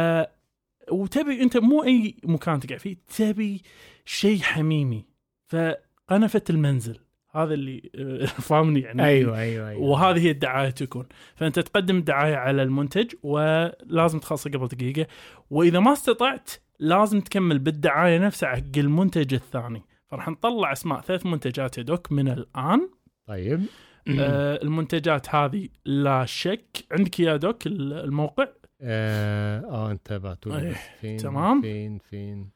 Speaker 1: وتبي أنت مو أي مكان تقعد فيه تبي شيء حميمي. فقنفه المنزل. هذا اللي آه، فاهمني يعني.
Speaker 2: أيوه أيوه أيوه.
Speaker 1: وهذه هي الدعاية تكون. فأنت تقدم الدعاية على المنتج ولازم تخلصه قبل دقيقة. وإذا ما استطعت لازم تكمل بالدعاية نفسها حق المنتج الثاني. فراح نطلع أسماء ثلاث منتجات يا دوك من الآن.
Speaker 2: طيب.
Speaker 1: آه المنتجات هذه لا شك. عندك يا دوك ال- الموقع؟
Speaker 2: آه آه، انت بعتولي بس فين
Speaker 1: تمام.
Speaker 2: فين فين؟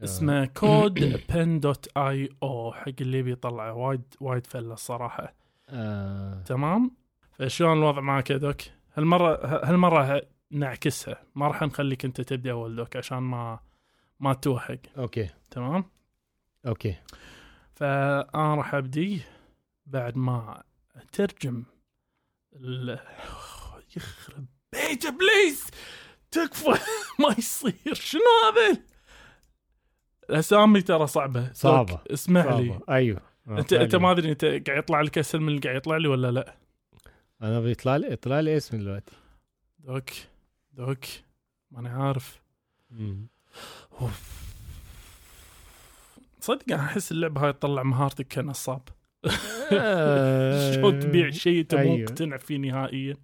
Speaker 2: آه،
Speaker 1: اسمه كود بن dot io حق اللي بيطلعه وايد وايد فله الصراحة.
Speaker 2: آه.
Speaker 1: تمام؟ فشلون الوضع معك يا دوك؟ هالمرة هالمرة نعكسها. ما راح نخليك انت تبدأ أول دوك عشان ما ما توهق.
Speaker 2: okay.
Speaker 1: تمام؟
Speaker 2: okay.
Speaker 1: فأنا راح أبدي بعد ما اترجم ال... يخرب بيت ابليس تكفى ما يصير. شنو هذا؟ الأسامي ترى صعبة.
Speaker 2: صعبة.
Speaker 1: دوك، اسمح لي.
Speaker 2: صعبة. أيوه.
Speaker 1: انت
Speaker 2: أنت.
Speaker 1: ما أدري أنت قاعد يطلع لك اسهل من اللي قاعد يطلع لي ولا لا؟
Speaker 2: أنا بيطلع لي يطلع لي اسم دلوقتي.
Speaker 1: دوك دوك. ماني عارف. صدق أنا أحس اللعبة هاي تطلع مهارتك كنصاب
Speaker 2: آه،
Speaker 1: شلون تبيع شيء أنت مو
Speaker 2: أيوة.
Speaker 1: مقتنع فيه نهائيا.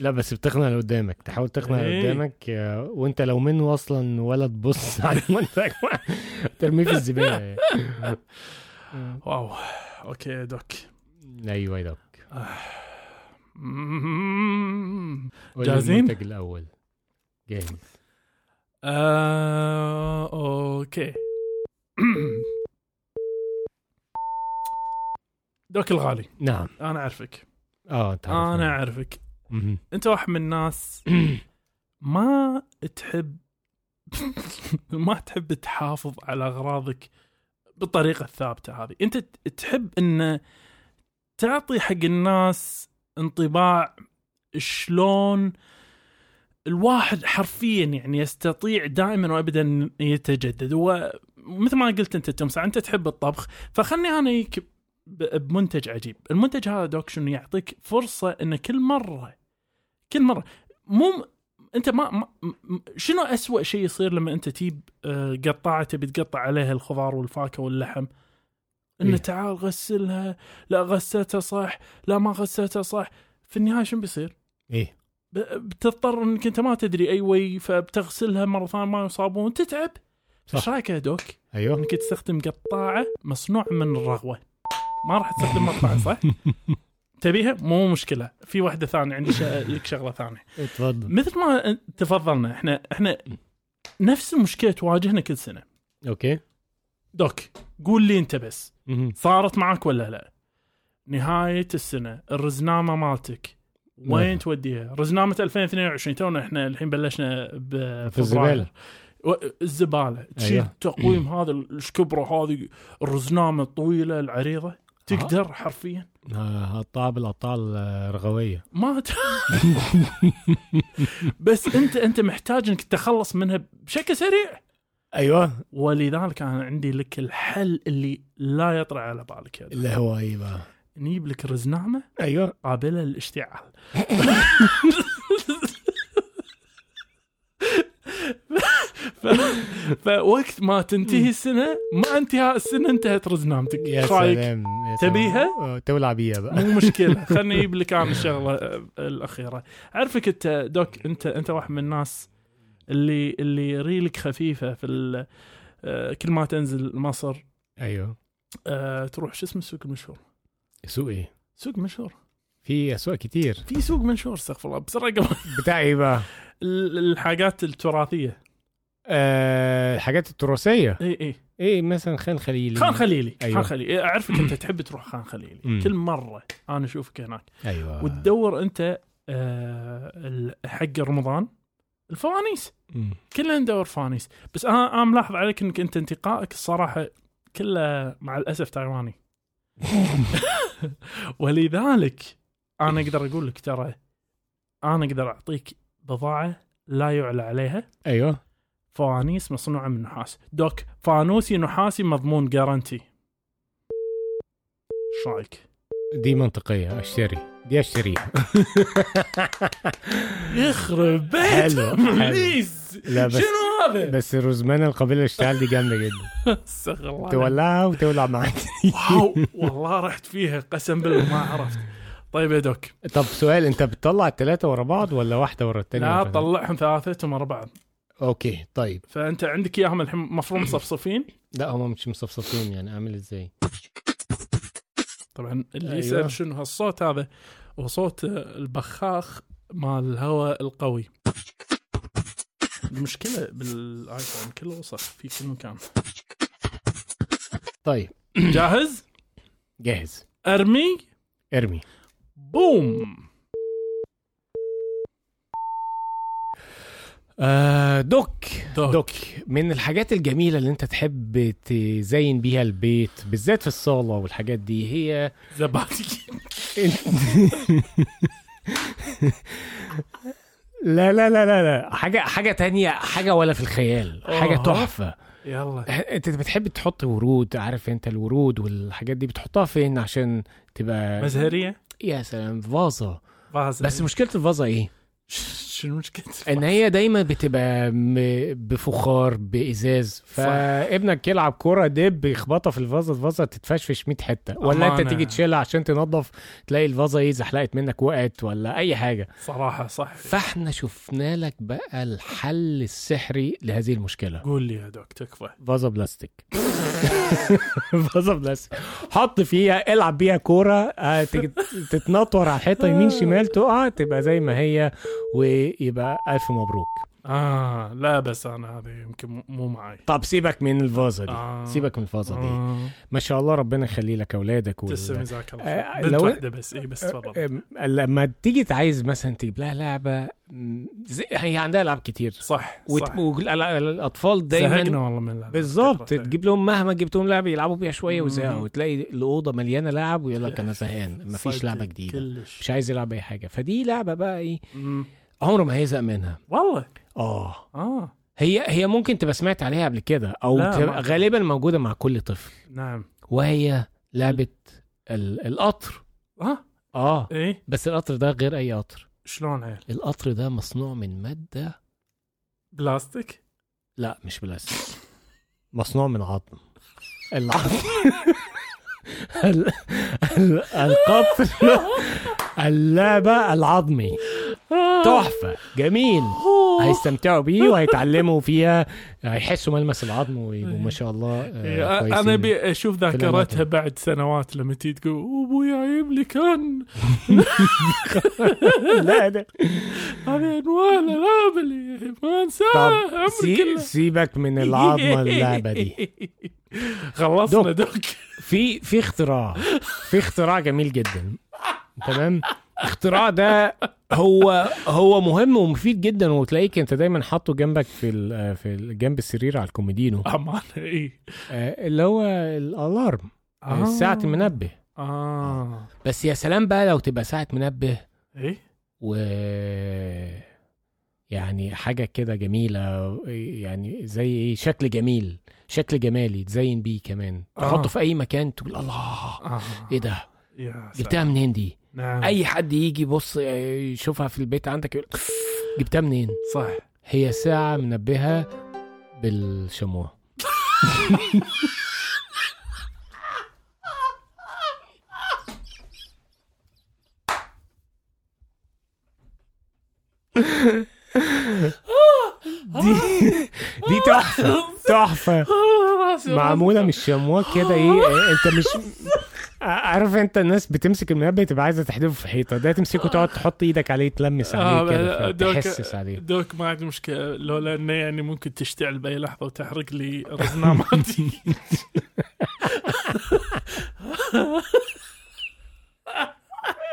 Speaker 2: لا بس بتقنع اللي قدامك تحاول تقنع اللي
Speaker 1: إيه.
Speaker 2: قدامك آه، وانت لو منه أصلا ولا تبص على المنتج ترميه في الزبالة. يعني.
Speaker 1: واو. okay يا دوك.
Speaker 2: أيوه يا دوك. لي
Speaker 1: جاهزين؟
Speaker 2: المنتج الأول. جاهز.
Speaker 1: آه، أوكي. دوك الغالي.
Speaker 2: نعم. أنا
Speaker 1: أعرفك.
Speaker 2: آه
Speaker 1: أنا.
Speaker 2: أعرفك.
Speaker 1: انت واحد من الناس ما تحب ما تحب تحافظ على أغراضك بالطريقة الثابتة هذه. انت تحب إن تعطي حق الناس انطباع شلون الواحد حرفيا يعني يستطيع دائما وابدا يتجدد. ومثل ما قلت أنت تمسح أنت تحب الطبخ. فخلني أنا بمنتج عجيب. المنتج هذا دوك شنو يعطيك فرصة إن كل مرة كل مرة. مو أنت ما, ما شنو أسوأ شيء يصير لما أنت تجيب آه، قطاعة تبي تقطع عليها الخضار والفاكهة واللحم؟ انه
Speaker 2: إيه.
Speaker 1: تعال غسلها. لا غسلتها صح لا ما غسلتها صح. في النهاية شنو بيصير؟ إيه. بتضطر إنك أنت ما تدري أي وي فبتغسلها مرة ثانية ما يصابون. تتعب. إيش رأيك يا دوك؟
Speaker 2: أيوه.
Speaker 1: إنك تستخدم قطاعة مصنوع من الرغوة. ما راح تستخدم مقطع صح؟ تبيها؟ مو مشكلة. في واحدة ثانية عندي. لك شغلة ثانية.
Speaker 2: اتفضل
Speaker 1: مثل ما تفضلنا إحنا إحنا نفس المشكلة تواجهنا كل سنة.
Speaker 2: أوكي.
Speaker 1: دوك قول لي أنت بس. صارت معك ولا لا؟ نهاية السنة الرزنامة مالتك وين
Speaker 2: نعم.
Speaker 1: توديها؟ رزنامة 2022 تونا إحنا الحين بلشنا بفبراير
Speaker 2: الزبالة.
Speaker 1: تشيل
Speaker 2: أيوه.
Speaker 1: التقويم هذا الشكبره هذه الرزنامة الطويلة العريضة؟ تقدر حرفيا.
Speaker 2: آه، الطابل الابطال آه، رغوية.
Speaker 1: ما ت... بس أنت أنت محتاج إنك تتخلص منها بشكل سريع.
Speaker 2: أيوه.
Speaker 1: ولذلك أنا عندي لك الحل اللي لا يطرأ على بالك هذا
Speaker 2: اللي هو بقى؟
Speaker 1: نجيب لك رزنامه
Speaker 2: أيوه.
Speaker 1: قابلة للاشتعال. ف... فوقت ما تنتهي السنة ما انتهاء السنة انتهت رزنامتك
Speaker 2: يا؟ سلام.
Speaker 1: تبيها؟
Speaker 2: تولع بيها بقى.
Speaker 1: مو مشكلة. خلني أجيب لك أنا الشغلة آه، الأخيرة. أعرفك أنت دوك أنت أنت واحد من الناس اللي اللي ريلك خفيفة في ال- آه، كل ما تنزل مصر
Speaker 2: أيوه.
Speaker 1: آه، تروح شو اسمه السوق المشهور
Speaker 2: سوق إيه؟
Speaker 1: سوق مشهور.
Speaker 2: في أسواق كتير.
Speaker 1: في سوق منشور استغفر الله. بسرعة قبل.
Speaker 2: بتاع إيه بقى.
Speaker 1: ال- الحاجات التراثية.
Speaker 2: آه الحاجات التراثية.
Speaker 1: اي اي
Speaker 2: إيه مثلا خان خليلي.
Speaker 1: خان خليلي
Speaker 2: أيوة.
Speaker 1: خان خليلي أعرفك أنت تحب تروح خان خليلي.
Speaker 2: مم.
Speaker 1: كل مرة أنا أشوفك هناك.
Speaker 2: أيوه.
Speaker 1: وتدور أنت آه، حق رمضان الفوانيس. كلنا ندور فوانيس. بس أنا أنا ملاحظ عليك إنك أنت انتقائك الصراحة كله مع الأسف تايواني. ولذلك أنا أقدر أقول لك ترى أنا أقدر أعطيك بضاعة لا يعلى عليها.
Speaker 2: أيوه.
Speaker 1: فوانيس مصنوعه من نحاس دوك فانوسي نحاسي مضمون جارنتي إيش رايك؟
Speaker 2: دي منطقية أشتري. دي أشتريها.
Speaker 1: يخرب بيت. please
Speaker 2: لا بس
Speaker 1: شنو هذا؟
Speaker 2: بس الرزمان القابله للاشتعال دي جامدة جدا.
Speaker 1: استغفر الله.
Speaker 2: تولعها وتولع معاك.
Speaker 1: واو والله رحت فيها قسم بالله ما عرفت. طيب يا دوك.
Speaker 2: طب سؤال انت بتطلع الثلاثه ورا بعض ولا واحدة ورا الثانية
Speaker 1: لا طلعهم ثلاثتهم ورا بعض.
Speaker 2: okay طيب.
Speaker 1: فأنت عندك إياهم الحين مفروض مصفصفين؟
Speaker 2: لا هم مش مصفصفين يعني أعمل إزاي؟
Speaker 1: طبعا اللي
Speaker 2: أيوة.
Speaker 1: يسأل شنو هالصوت هذا؟ هو صوت البخاخ مال الهواء القوي. المشكلة بالآيفون كله وسخ في كل مكان.
Speaker 2: طيب.
Speaker 1: جاهز؟
Speaker 2: جاهز.
Speaker 1: أرمي؟
Speaker 2: أرمي.
Speaker 1: بوم!
Speaker 2: آه دوك.
Speaker 1: دوك.
Speaker 2: دوك. من الحاجات الجميلة اللي انت تحب تزين بيها البيت بالذات في الصالة والحاجات دي هي لا لا لا لا لا. حاجة حاجة تانية حاجة ولا في الخيال
Speaker 1: حاجة.
Speaker 2: تحفة.
Speaker 1: يلا.
Speaker 2: انت بتحب تحط ورود عارف انت الورود والحاجات دي بتحطها فين عشان تبقى
Speaker 1: مزهرية؟
Speaker 2: يا سلام فازة.
Speaker 1: فازة.
Speaker 2: بس مشكلة الفازة إيه؟
Speaker 1: شنو مشكلة
Speaker 2: إن هي دايما بتبقى بفخار بإزاز. فابنك يلعب كرة دب يخبطها في الفازة الفازة تتفشفش 100 حتة. ولا
Speaker 1: أنت.
Speaker 2: تيجي تشيلها عشان تنظف تلاقي الفازة إيه زحلقت منك وقعت ولا أي حاجة.
Speaker 1: صراحة صح.
Speaker 2: فإحنا شفنا لك بقى الحل السحري لهذه المشكلة.
Speaker 1: قول لي يا دوك تكفى
Speaker 2: فازة بلاستيك. فازة بلاستيك. حط فيها العب بيها كورة آه، تتنطور على الحيطة يمين شمال تقع تبقى زي ما هي ويبقى ألف مبروك
Speaker 1: آه لا بس أنا هذه يمكن مو- معي
Speaker 2: طب سيبك من الفازة دي
Speaker 1: آه.
Speaker 2: سيبك من الفازة دي
Speaker 1: آه.
Speaker 2: ما شاء الله ربنا يخلي لك أولادك وال-
Speaker 1: تسلم جزاك الله
Speaker 2: آه،.
Speaker 1: بنت
Speaker 2: لو-
Speaker 1: واحدة بس اي بس تفضل
Speaker 2: أم- لما تيجي عايز مثلا تجيب لها لعبة زي هي عندها ألعاب كتير
Speaker 1: صح
Speaker 2: وت-
Speaker 1: صح
Speaker 2: وال- الأطفال
Speaker 1: زهقنا
Speaker 2: دايما
Speaker 1: والله من اللعبة.
Speaker 2: بالظبط. تجيب لهم مهما جبت لهم لعبة يلعبوا بيها شوية
Speaker 1: مم.
Speaker 2: ويزهقوا وتلاقي الأوضة مليانة لعب ويقول لك أنا زهقان مفيش لعبة جديدة
Speaker 1: كلش
Speaker 2: مش عايز يلعب أي حاجة فدي لعبة بقى إيه
Speaker 1: مم.
Speaker 2: عمره ما هيزهق منها.
Speaker 1: والله؟
Speaker 2: آه.
Speaker 1: آه.
Speaker 2: هي هي ممكن تبقى سمعت عليها قبل كده
Speaker 1: أو
Speaker 2: تبقى غالبا موجودة مع كل طفل.
Speaker 1: نعم.
Speaker 2: وهي لعبة ال- القطر.
Speaker 1: آه.
Speaker 2: آه.
Speaker 1: إيه؟
Speaker 2: بس القطر ده غير أي قطر.
Speaker 1: شلون عيل؟
Speaker 2: القطر ده مصنوع من مادة
Speaker 1: بلاستيك؟
Speaker 2: لا مش بلاستيك. مصنوع من عظم. العظم. ال- ال- القطر اللعبة العظمي. تحفة. جميل. هيستمتعوا بيه وهيتعلموا فيها. هيحسوا ملمس العظم ويبقوا ما شاء الله آه،
Speaker 1: إيه،
Speaker 2: كويسين.
Speaker 1: أنا أبي أشوف ذاكرتها. بعد سنوات لما تيجي تقول أبوي عيب لي كان
Speaker 2: لا. ده
Speaker 1: هذه انواع الالعاب اللي ما
Speaker 2: أنساها
Speaker 1: عمري. كله
Speaker 2: سيبك من العظمة اللعبة دي.
Speaker 1: خلصنا
Speaker 2: دوك.
Speaker 1: دوك.
Speaker 2: في في اختراع. في اختراع جميل جدا. تمام؟ اختراع ده هو هو مهم ومفيد جدا وتلاقيك أنت دايما حاطه جنبك في ال- في جنب السرير على الكوميدينو.
Speaker 1: أمان اي
Speaker 2: آه، اللي هو الألارم.
Speaker 1: آه.
Speaker 2: ساعة المنبه.
Speaker 1: آه.
Speaker 2: بس يا سلام بقى لو تبقى ساعة منبه
Speaker 1: إيه؟
Speaker 2: و يعني حاجة كده جميلة يعني زي إيه؟ شكل جميل. شكل جمالي تزين بيه كمان.
Speaker 1: آه.
Speaker 2: تحطه في أي مكان تقول الله
Speaker 1: آه.
Speaker 2: إيه ده؟ جبتها. منين دي؟
Speaker 1: نعم.
Speaker 2: أي حد يجي يبص يشوفها في البيت عندك يقول جبتها منين؟
Speaker 1: صح.
Speaker 2: هي ساعة منبهة بالشموع. دي دي
Speaker 1: آه، راسي
Speaker 2: معمولة
Speaker 1: راسي.
Speaker 2: مش شموع كده إيه أنت مش عارف أنت الناس بتمسك المنبه تبقى عايزة تحدفه في حيطة ده تمسكه تقعد تحط إيدك عليه تلمس
Speaker 1: آه،
Speaker 2: عليه كده
Speaker 1: دوك-
Speaker 2: تحسس عليه
Speaker 1: دوك ما عندي مشكلة لولا انه يعني ممكن تشتعل بأي لحظة وتحرق لي رزناماتي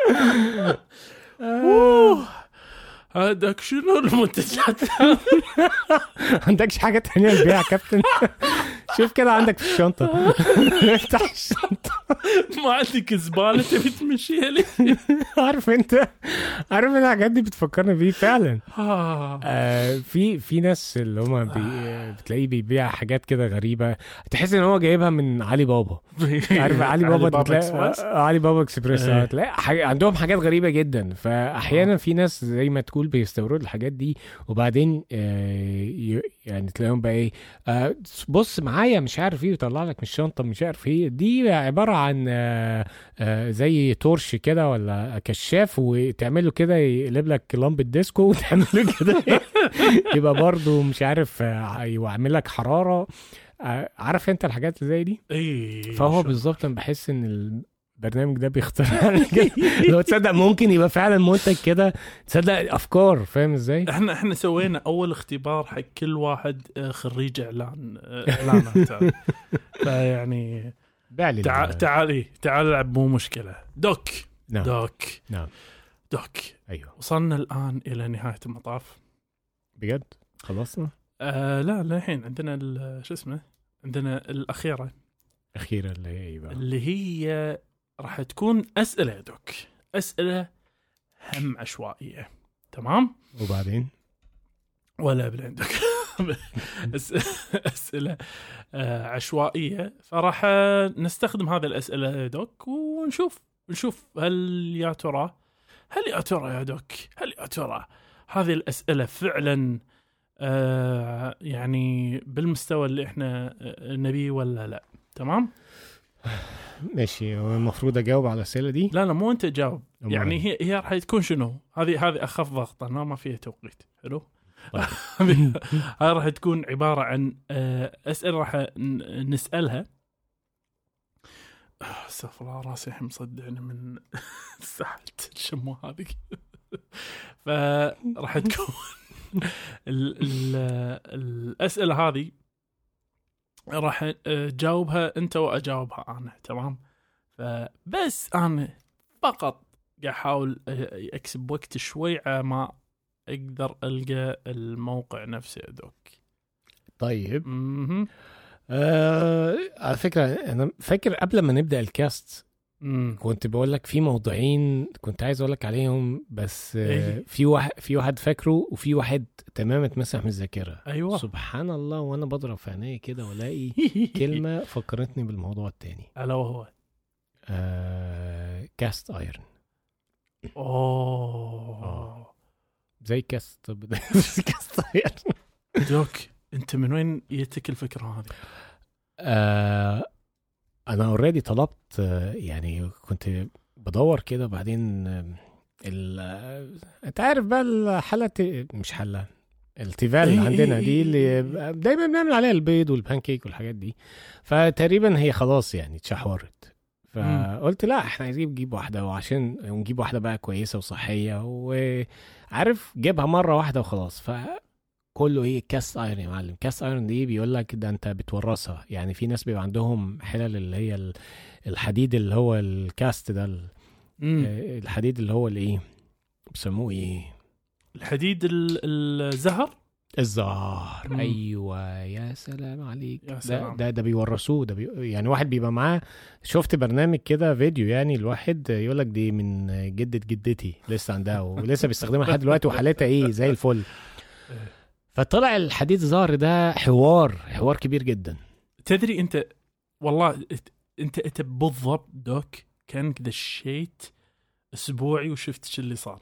Speaker 1: أوه. هذاك شنو المنتجات
Speaker 2: عندكش حاجة تانية تبيعها يا كابتن؟ شوف كده عندك في الشنطة. افتح الشنطة.
Speaker 1: ما عندك زباله تبي تمشيها لي؟
Speaker 2: عارف انت؟ عارف ان الحاجات دي بتفكرني بيه فعلا.
Speaker 1: آه.
Speaker 2: آه في في ناس اللي هم بي بتلاقيه بيبيع حاجات كده غريبة. تحس ان هو جايبها من علي بابا. عارف علي بابا؟ بتلاقي؟ آه، علي بابا اكسبريس
Speaker 1: إيه.
Speaker 2: آه، تلاقي حاجة عندهم حاجات غريبة جدا. فاحيانا في ناس زي ما تقول بيستوردوا الحاجات دي وبعدين آه، يعني تلاقيهم بقى إيه آه، بص معايا مش عارف إيه يطلع لك من الشنطة مش عارف إيه دي عبارة عن آه، زي تورش كده ولا كشاف وتعمله كده يقلب لك لمبة ديسكو وتعمله كده يبقى برضو مش عارف يعمل لك حرارة. عارف أنت الحاجات اللي زي دي؟
Speaker 1: اي
Speaker 2: فهو بالظبط أنا بحس إن البرنامج ده بيخترع لو تصدق ممكن يبقى فعلا منتج كده. تصدق أفكار فاهم إزاي؟
Speaker 1: إحنا إحنا سوينا أول اختبار حق كل واحد آه، خريج إعلان آه، اعلانات. فيعني تعال تعال إيه، تعال العب مو مشكلة. دوك.
Speaker 2: نعم.
Speaker 1: دوك.
Speaker 2: نعم.
Speaker 1: دوك.
Speaker 2: أيوه.
Speaker 1: وصلنا الآن إلى نهاية المطاف.
Speaker 2: بجد؟ خلصنا؟
Speaker 1: آه لا للحين عندنا ال- شو اسمه؟ عندنا الأخيرة.
Speaker 2: أخيرا اللي هي إيه بقى؟
Speaker 1: اللي هي راح تكون أسئلة يا دوك. أسئلة هم عشوائية. تمام؟
Speaker 2: وبعدين؟
Speaker 1: ولا من عندك أس- أسئلة آه، عشوائية. فراح آه، نستخدم هذه الأسئلة يا دوك ونشوف. نشوف هل يا ترى هل يا ترى يا دوك هل يا ترى هذه الأسئلة فعلا آه، يعني بالمستوى اللي إحنا نبيه ولا لا. تمام؟
Speaker 2: ماشي هو المفروض أجاوب على الأسئلة دي؟
Speaker 1: لا لا مو أنت جاوب. يعني هي هي راح تكون شنو؟ هذه هذه أخف ضغطا ما ما فيها توقيت. حلو؟
Speaker 2: طيب.
Speaker 1: هذه هاي راح تكون عبارة عن آه، أسئلة راح نسألها. آه، استغفر الله راسي الحين مصدعني من ساحة الشموع هذه. فراح تكون ال ال الأسئلة هذه راح آه، تجاوبها انت واجاوبها أنا تمام؟ فبس أنا فقط قاعد احاول آه، اكسب وقت شوي على ما أقدر القى الموقع نفسه دوك
Speaker 2: طيب.
Speaker 1: مهم.
Speaker 2: آه على فكرة أنا فاكر قبل ما نبدأ الكاست
Speaker 1: مم.
Speaker 2: كنت بقول لك في موضوعين كنت عايز أقول لك عليهم بس آه
Speaker 1: إيه؟
Speaker 2: في واحد في واحد فاكره وفي واحد تمام اتمسح من الذاكرة.
Speaker 1: أيوه.
Speaker 2: سبحان الله وأنا بضرب في عينيا كده وألاقي كلمة فكرتني بالموضوع التاني.
Speaker 1: ألا وهو؟
Speaker 2: آه cast iron.
Speaker 1: أوه.
Speaker 2: زي cast cast iron.
Speaker 1: دوك أنت من وين جتك الفكرة هذه؟
Speaker 2: آه أنا already طلبت يعني كنت بدور كده بعدين ال أنت عارف بقى الحلة ت- مش حلة التيفال
Speaker 1: إيه،
Speaker 2: اللي عندنا
Speaker 1: إيه،
Speaker 2: دي
Speaker 1: إيه،
Speaker 2: اللي دايما بنعمل عليها البيض والبانكيك والحاجات دي. فتقريبا هي خلاص يعني اتشحورت. فقلت لا إحنا عايزين نجيب واحدة وعشان ونجيب واحدة بقى كويسة وصحية وعارف جيبها مرة واحدة وخلاص. فكله إيه cast iron يا معلم. cast iron دي بيقول لك ده انت بتورثها. يعني في ناس بيبقى عندهم حلل اللي هي ال- الحديد اللي هو الكاست ده
Speaker 1: مم.
Speaker 2: الحديد اللي هو الايه بيسموه إيه؟
Speaker 1: الحديد ال- الزهر؟
Speaker 2: الزهر.
Speaker 1: مم.
Speaker 2: أيوه يا سلام عليك.
Speaker 1: يا
Speaker 2: ده
Speaker 1: سلام.
Speaker 2: ده, ده بيورثوه. ده بي... يعني واحد بيبقى معاه شفت برنامج كده فيديو يعني الواحد يقول لك دي من جدة جدتي لسه عندها ولسه بيستخدمها لحد دلوقتي وحالتها إيه؟ زي الفل. فطلع الحديد الزهر ده حوار حوار كبير جدا
Speaker 1: تدري أنت والله أنت أنت بالضبط دوك كانك دشيت أسبوعي وشفت شو اللي صار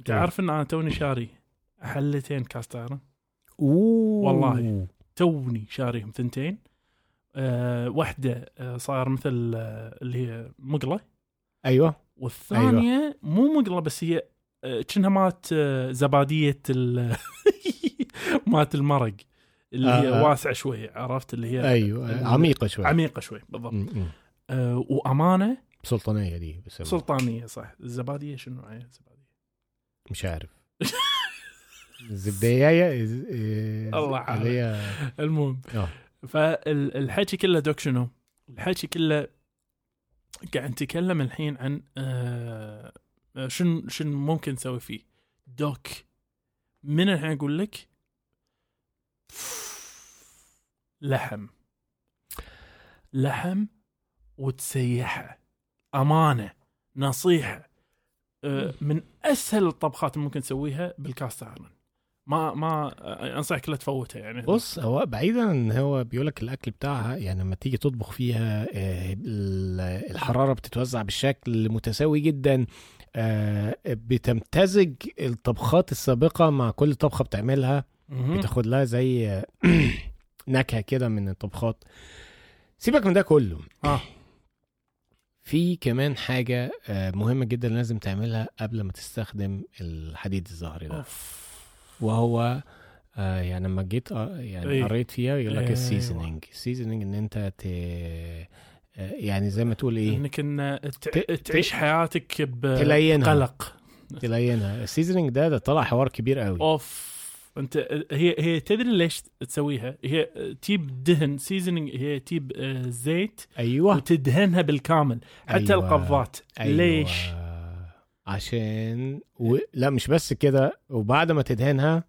Speaker 1: أنت
Speaker 2: إيه.
Speaker 1: عارف إن أنا توني شاري حلتين كاست آيرون
Speaker 2: أوه
Speaker 1: والله. توني شاريهم ثنتين أه واحدة أه صاير مثل أه اللي هي مقلة
Speaker 2: أيوه
Speaker 1: والثانية أيوة. مو مقلة بس هي أه كأنها مات أه زبادية ال- مات المرق اللي هي
Speaker 2: آه.
Speaker 1: واسعه شوي عرفت؟ اللي هي أيوه
Speaker 2: عميقة شوي.
Speaker 1: عميقة شوي بالضبط.
Speaker 2: م- م.
Speaker 1: أه وأمانة
Speaker 2: سلطانية دي بس
Speaker 1: سلطانية صح. الزبادية شنو هي الزبادية؟
Speaker 2: مش عارف. الزبدية
Speaker 1: الله
Speaker 2: هي
Speaker 1: المهم
Speaker 2: آه.
Speaker 1: فالحكي كله دوك شنو؟ الحكي كله قاعد نتكلم الحين عن آه شنو شنو ممكن نسوي فيه. دوك من الحين أقول لك لحم. لحم وتسيحه. أمانة. نصيحة. آه، من أسهل الطبخات اللي ممكن تسويها بالكاست أيرون. ما ما أنصحك لا تفوتها يعني.
Speaker 2: بص هو بعيدا إن هو بيقول لك الأكل بتاعها يعني لما تيجي تطبخ فيها ال- الحرارة بتتوزع بشكل متساوي جدا آه، بتمتزج الطبخات السابقة مع كل طبخة بتعملها. بتاخد لها زي نكهة كده من الطبخات. سيبك من ده كله.
Speaker 1: آه.
Speaker 2: في كمان حاجة آه، مهمة جدا لازم تعملها قبل ما تستخدم الحديد الزهري ده.
Speaker 1: أوف.
Speaker 2: وهو آه يعني لما جيت آه يعني
Speaker 1: إيه.
Speaker 2: قريت فيها يقول لك
Speaker 1: أيوة.
Speaker 2: ال seasoning. ال seasoning إن أنت ت يعني زي ما تقول إيه؟
Speaker 1: إنك إن ت- تعيش حياتك
Speaker 2: تلينها.
Speaker 1: بقلق
Speaker 2: تلينها. ال seasoning ده ده طلع حوار كبير قوي.
Speaker 1: أوف. انت هي هي تدري ليش تسويها؟ هي تيب دهن seasoning هي تيب آه، زيت
Speaker 2: أيوه
Speaker 1: وتدهنها بالكامل حتى
Speaker 2: أيوة.
Speaker 1: القضات
Speaker 2: أيوة.
Speaker 1: ليش؟
Speaker 2: عشان و... لا مش بس كده وبعد ما تدهنها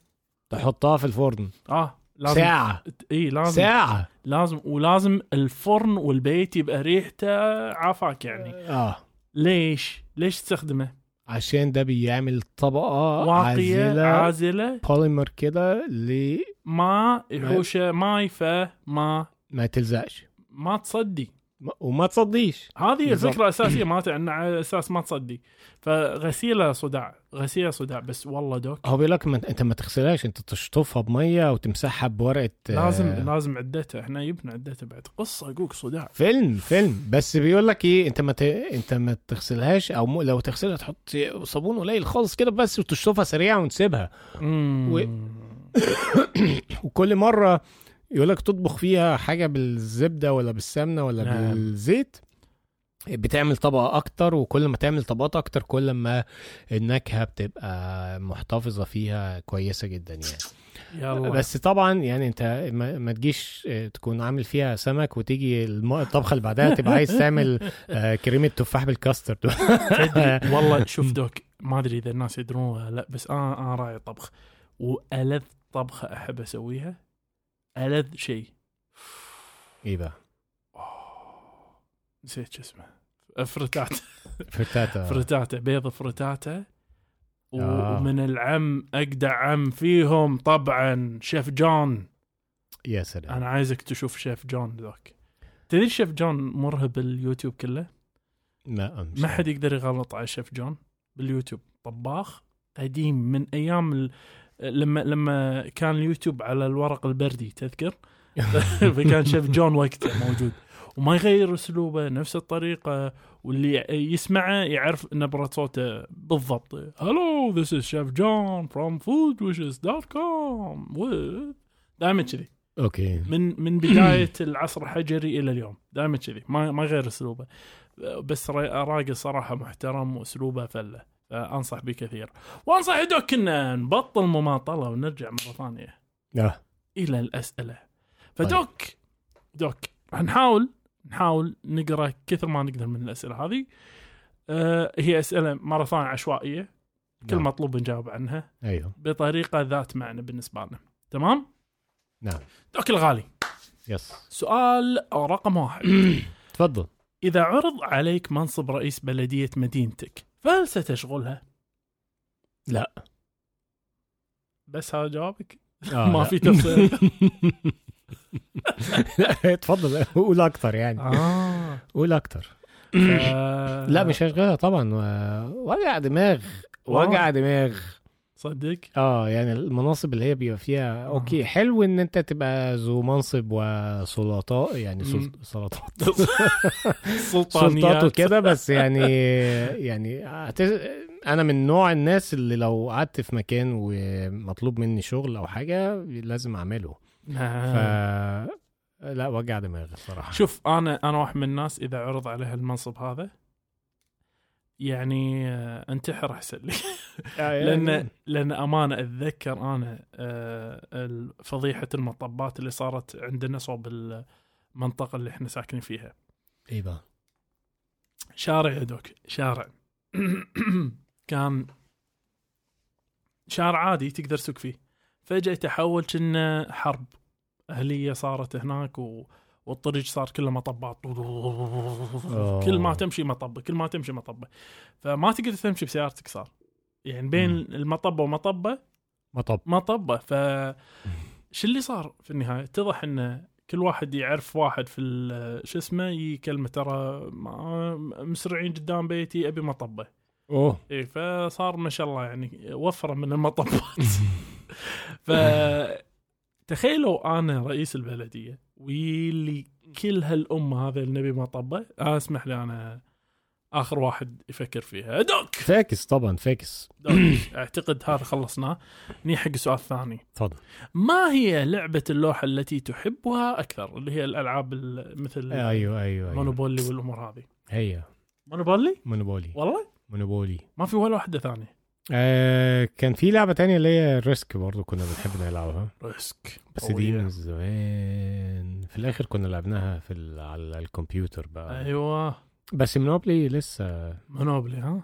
Speaker 2: تحطها في الفرن
Speaker 1: آه لازم
Speaker 2: ساعة
Speaker 1: اي لازم
Speaker 2: ساعة
Speaker 1: لازم ولازم الفرن والبيت يبقى ريحته عافاك يعني
Speaker 2: آه
Speaker 1: ليش؟ ليش تستخدمه؟
Speaker 2: عشان ده بيعمل طبقة
Speaker 1: واقية
Speaker 2: عازلة
Speaker 1: عازلة.
Speaker 2: بوليمر كده اللي
Speaker 1: ما يحوشه ماي فما
Speaker 2: ما تلزقش.
Speaker 1: ما تصدي
Speaker 2: وما تصديش.
Speaker 1: هذه. الفكرة الأساسية مالته انه على أساس ما تصدي. فغسيله صداع غسيله صداع بس والله Doc.
Speaker 2: هو بيقول لك أنت ما تغسلهاش أنت تشطفها بمية وتمسحها بورقة
Speaker 1: لازم
Speaker 2: آه،
Speaker 1: لازم عدته إحنا جبنا عدته بعد. قصة أقولك صداع.
Speaker 2: فيلم فيلم. بس بيقول لك إيه أنت ما ت... أنت ما تغسلهاش أو م... لو تغسلها تحط صابون قليل خالص كده بس وتشطفها سريعا وتسيبها
Speaker 1: مم.
Speaker 2: و- وكل مرة يقول لك تطبخ فيها حاجة بالزبدة ولا بالسمنة ولا
Speaker 1: نعم.
Speaker 2: بالزيت بتعمل طبقة أكتر وكل ما تعمل طبقات أكتر كل ما النكهة بتبقى محتفظة فيها كويسة جدا يعني.
Speaker 1: يلا.
Speaker 2: بس طبعا يعني أنت ما, ما تجيش آه، تكون عامل فيها سمك وتيجي الطبخة اللي بعدها تبقى عايز تعمل آه، كريمة تفاح بالكاسترد.
Speaker 1: والله شوف دوك ما أدري إذا الناس يدرون ولا لا بس أنا أنا راعي طبخ. وألذ طبخة أحب أسويها ألذ شيء.
Speaker 2: بقى؟
Speaker 1: نسيت شو اسمه. فرتات.
Speaker 2: frittata.
Speaker 1: frittata بيض frittata.
Speaker 2: آه.
Speaker 1: ومن العم اجدع عم فيهم طبعا Chef John.
Speaker 2: يا سلام.
Speaker 1: أنا عايزك تشوف Chef John ذاك. تدري Chef John مرهب اليوتيوب كله؟
Speaker 2: لا
Speaker 1: ما حد يقدر يغلط على Chef John باليوتيوب. طباخ قديم من أيام ال... لما لما كان اليوتيوب على الورق البردي تذكر؟ فكان Chef John وقتها موجود. وما يغير أسلوبه نفس الطريقة واللي يسمعه يعرف نبرة صوته بالضبط. Hello this is Chef John from foodwishes.com with دائما كذي.
Speaker 2: Okay.
Speaker 1: من من بداية العصر الحجري إلى اليوم. دائما كذي. ما ما يغير أسلوبه. بس را- راقي صراحة محترم وأسلوبه فلة. فانصح به كثير. وأنصح Doc ان نبطل مماطلة ونرجع مرة ثانية.
Speaker 2: آه.
Speaker 1: إلى الأسئلة. فدوك دوك نحاول نحاول نقرأ كثر ما نقدر من الأسئلة هذه. آه هي أسئلة مرة ثانية عشوائية. كل
Speaker 2: نعم.
Speaker 1: مطلوب نجاوب عنها.
Speaker 2: أيوه.
Speaker 1: بطريقة ذات معنى بالنسبة لنا. تمام؟
Speaker 2: نعم.
Speaker 1: دوك الغالي.
Speaker 2: يس.
Speaker 1: سؤال رقم واحد.
Speaker 2: تفضل.
Speaker 1: إذا عرض عليك منصب رئيس بلدية مدينتك فهل ستشغلها؟
Speaker 2: لا.
Speaker 1: بس هذا جوابك؟
Speaker 2: آه
Speaker 1: ما. في تفصيل.
Speaker 2: لا تفضل. قول أكتر يعني.
Speaker 1: آه.
Speaker 2: قول أكتر
Speaker 1: ف...
Speaker 2: لا مش هشغلها طبعا. وجع دماغ. وجع دماغ.
Speaker 1: صدق
Speaker 2: آه يعني المناصب اللي هي بيبقى فيها أوكي حلو إن أنت تبقى ذو منصب وسلطاء يعني. سلطات. سلطات وكده بس يعني يعني أنا من نوع الناس اللي لو قعدت في مكان ومطلوب مني شغل أو حاجة لازم أعمله. ف
Speaker 1: نعم.
Speaker 2: لا وجع دماغ الصراحة.
Speaker 1: شوف أنا أنا واحد من الناس إذا عرض عليها المنصب هذا يعني آه، انتحر أحسن لي. لأن لأن أمانة أتذكر أنا آه، فضيحة المطبات اللي صارت عندنا صوب المنطقة اللي إحنا ساكنين فيها.
Speaker 2: إيه بقى
Speaker 1: شارع يا دوك شارع. كان شارع عادي تقدر تسوق فيه. فجأة تحول كنا حرب. أهلية صارت هناك و... والطريق صار كله مطبات. كل ما تمشي مطبة كل ما تمشي مطبة. فما تقدر تمشي بسيارتك صار. يعني بين
Speaker 2: مم.
Speaker 1: المطبة ومطبة؟
Speaker 2: مطب.
Speaker 1: مطبة. ف شو اللي صار في النهاية؟ اتضح إن كل واحد يعرف واحد في شو اسمه؟ يكلمه ترى مسرعين قدام بيتي أبي مطبة.
Speaker 2: أوه.
Speaker 1: إي فصار ما شاء الله يعني وفرة من المطبات. ف تخيلوا أنا رئيس البلدية ويلي كل هالأمة هذا اللي نبي مطبة آه اسمح لي أنا آخر واحد يفكر فيها. Doc!
Speaker 2: فاكس طبعا فاكس.
Speaker 1: Doc أعتقد هذا خلصناه نيجي حق السؤال الثاني
Speaker 2: تفضل.
Speaker 1: ما هي لعبة اللوحة التي تحبها أكثر؟ اللي هي الألعاب ال- مثل
Speaker 2: أيوه أيوه أيوه.
Speaker 1: Monopoly والأمور هذه.
Speaker 2: هي.
Speaker 1: Monopoly؟
Speaker 2: Monopoly.
Speaker 1: والله؟
Speaker 2: Monopoly.
Speaker 1: ما في ولا واحدة ثانية.
Speaker 2: آه كان في لعبة تانية اللي هي Risk برضو كنا بنحب نلعبها.
Speaker 1: Risk.
Speaker 2: بس دي من زمان. في الآخر كنا لعبناها في. على الكمبيوتر بقى.
Speaker 1: أيوه.
Speaker 2: بس Monopoly لسه.
Speaker 1: Monopoly ها؟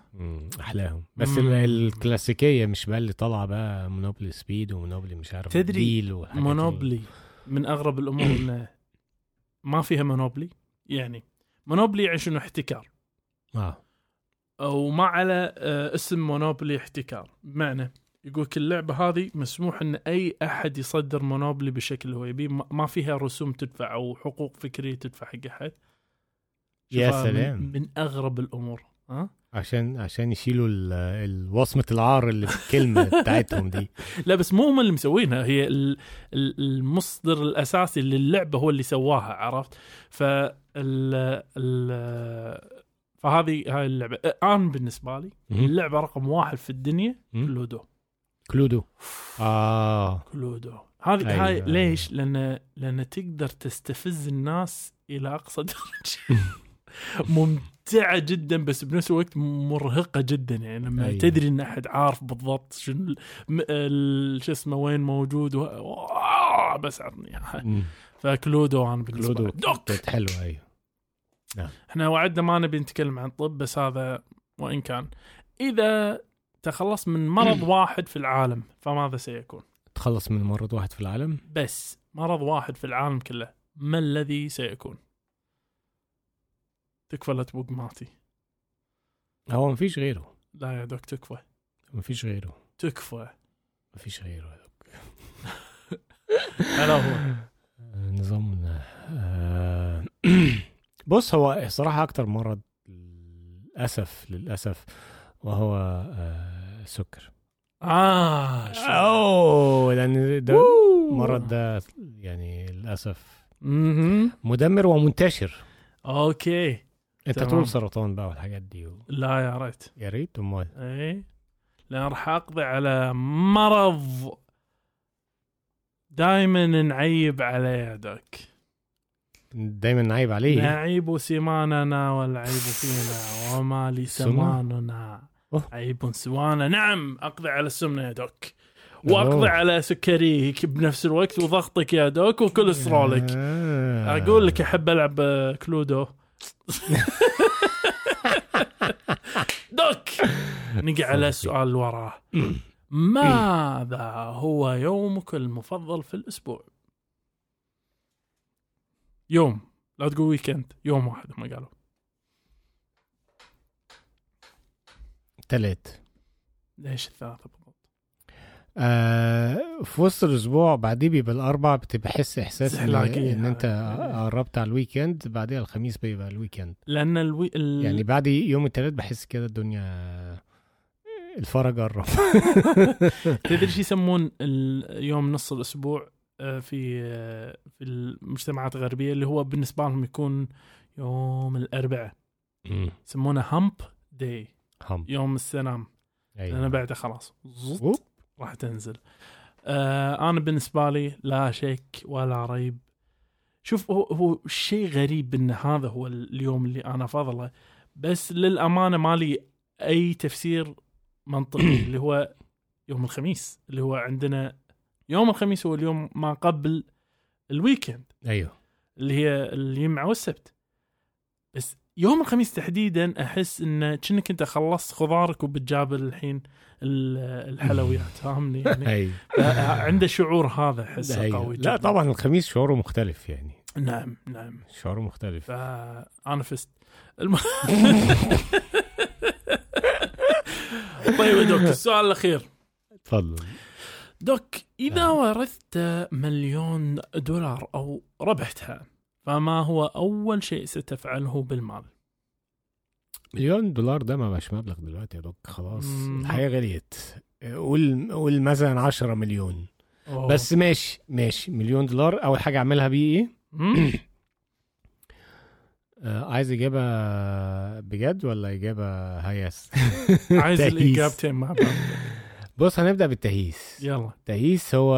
Speaker 2: أحلاهم. بس
Speaker 1: مم.
Speaker 2: ال- الكلاسيكية مش بقى اللي طالعة بقى Monopoly Speed و Monopoly مش عارف
Speaker 1: تدري
Speaker 2: Deal
Speaker 1: Monopoly من أغرب الأمور انه ما فيها Monopoly يعني monopoly يعني شنو احتكار.
Speaker 2: آه.
Speaker 1: وما على آه، اسم monopoly احتكار. بمعنى يقول كل اللعبه هذه مسموح إن أي أحد يصدر Monopoly اللي هو. يبيه ما ما فيها رسوم تدفع أو حقوق فكرية تدفع حق أحد.
Speaker 2: يا
Speaker 1: من-
Speaker 2: سلام.
Speaker 1: من أغرب الأمور ها
Speaker 2: عشان عشان يشيلوا ال- ال- وصمة العار اللي في الكلمة بتاعتهم دي
Speaker 1: لا بس مو هم اللي مسوينها هي ال- ال- المصدر الأساسي للعبة هو اللي سواها عرفت ف فهذه هاي اللعبة أنا بالنسبة لي. اللعبة رقم واحد في الدنيا. Cluedo
Speaker 2: Cluedo آه
Speaker 1: Cluedo هذه
Speaker 2: أيوة.
Speaker 1: هاي ليش؟ لأن لأن تقدر تستفز الناس إلى أقصى درجة ممتعة جدا بس بنفس الوقت مرهقة جدا يعني لما
Speaker 2: أيوة.
Speaker 1: تدري إن أحد عارف بالضبط شنو شو اسمه وين موجود و... بس عطني. فكلودو أنا بالنسبة
Speaker 2: كلودو
Speaker 1: دوك
Speaker 2: حلوة أيوه
Speaker 1: إحنا وعدنا ما نبي نتكلم عن طب بس هذا وإن كان إذا تخلص من مرض واحد في العالم فماذا سيكون؟
Speaker 2: تخلص من مرض واحد في العالم
Speaker 1: بس مرض واحد في العالم كله ما الذي سيكون؟ تكفى لا تبوق ماتي
Speaker 2: هو مفيش غيره.
Speaker 1: لا يا دوك تكفى.
Speaker 2: مفيش غيره.
Speaker 1: تكفى.
Speaker 2: مفيش غيره
Speaker 1: هلا هو.
Speaker 2: آه، نظام آه، بص هو صراحة أكتر مرض للأسف للأسف وهو آه، السكر.
Speaker 1: آه شو-
Speaker 2: أوه لأن ده. المرض ده يعني للأسف. مدمر ومنتشر.
Speaker 1: Okay.
Speaker 2: انت
Speaker 1: تمام.
Speaker 2: تقول سرطان بقى والحاجات دي و...
Speaker 1: لا يا ريت
Speaker 2: يا ريت أمال
Speaker 1: اي لأن راح أقضي على مرض دائما نعيب عليه يا Doc
Speaker 2: دايما نعيب عليه
Speaker 1: نعيب سماننا والعيب فينا وما لي
Speaker 2: سمان؟
Speaker 1: سماننا. عيب سوانا نعم أقضي على السمنة يا Doc
Speaker 2: وأقضي.
Speaker 1: على سكريك بنفس الوقت وضغطك يا Doc وكوليسترولك
Speaker 2: آه.
Speaker 1: أقول لك أحب ألعب Cluedo Doc نقع على السؤال اللي وراه. ماذا هو يومك المفضل في الأسبوع؟ يوم. لا تقول weekend يوم واحد هم قالوا.
Speaker 2: تلات
Speaker 1: ليش الثلاثة؟
Speaker 2: آه في وسط الأسبوع بعديه بيبقى الأربع بتبقى حس إحساس ان,
Speaker 1: استحلاقية.
Speaker 2: إن أنت قربت على ال weekend بعديها الخميس بيبقى ال
Speaker 1: weekend لأن الوي... ال...
Speaker 2: يعني بعد يوم التلات بحس كده الدنيا الفرج قرب
Speaker 1: تدري شو يسمون يوم نص الأسبوع آه، في آه، في المجتمعات الغربية اللي هو بالنسبة لهم يكون يوم الأربعاء. يسمونه hump
Speaker 2: day
Speaker 1: يوم السنام.
Speaker 2: أيوة.
Speaker 1: أنا بعده خلاص. راح تنزل. آه أنا بالنسبة لي لا شك ولا ريب. شوف هو هو شيء غريب إن هذا هو اليوم اللي أنا فضله بس للأمانة ما لي أي تفسير منطقي اللي هو يوم الخميس اللي هو عندنا يوم الخميس هو اليوم ما قبل الويكند
Speaker 2: أيوه.
Speaker 1: اللي هي الجمعة والسبت. بس يوم الخميس تحديدا أحس إن كأنك أنت خلصت خضارك وبتجاب الحين ال- الحلويات فاهمني؟ يعني عنده شعور هذا أحسه
Speaker 2: أيوة.
Speaker 1: قوي
Speaker 2: لا. طبعا الخميس شعوره مختلف يعني.
Speaker 1: نعم نعم.
Speaker 2: شعوره مختلف.
Speaker 1: فانا فزت. الم... طيب يا دوك السؤال الأخير.
Speaker 2: تفضل.
Speaker 1: دوك إذا
Speaker 2: نعم.
Speaker 1: ورثت مليون دولار أو ربحتها فما هو أول شيء ستفعله بالمال؟
Speaker 2: مليون دولار ده ما بقاش مبلغ دلوقتي يا دوك خلاص
Speaker 1: مم.
Speaker 2: الحياة غليت قول قول مثلا 10 مليون
Speaker 1: أوه.
Speaker 2: بس ماشي ماشي مليون دولار أول حاجة أعملها بيه إيه
Speaker 1: مم؟
Speaker 2: آه عايز إجابة بجد ولا إجابة هيس
Speaker 1: عايز
Speaker 2: تهيس.
Speaker 1: الإجابتين مع بعض
Speaker 2: بص هنبدأ بالتهييس
Speaker 1: يلا
Speaker 2: التهييس هو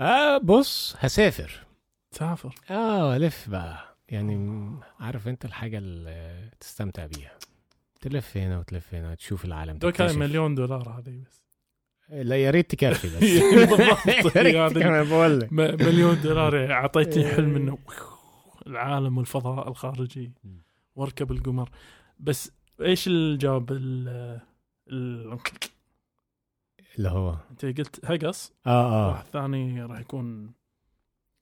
Speaker 2: آه بص هسافر
Speaker 1: سافر
Speaker 2: آه الف بقى. يعني عارف أنت الحاجة اللي تستمتع بيها. تلف هنا وتلف هنا تشوف العالم
Speaker 1: هاي
Speaker 2: تكتشف.
Speaker 1: مليون دولار هذه بس.
Speaker 2: لا يا ريت تكفي بس.
Speaker 1: بالضبط.
Speaker 2: بقول لك.
Speaker 1: مليون دولار أعطيتني حلم إنه العالم والفضاء الخارجي واركب القمر. بس إيش الجواب ال ال-
Speaker 2: اللي هو؟
Speaker 1: أنت قلت هقص؟
Speaker 2: آه
Speaker 1: واحد
Speaker 2: آه
Speaker 1: ثاني راح يكون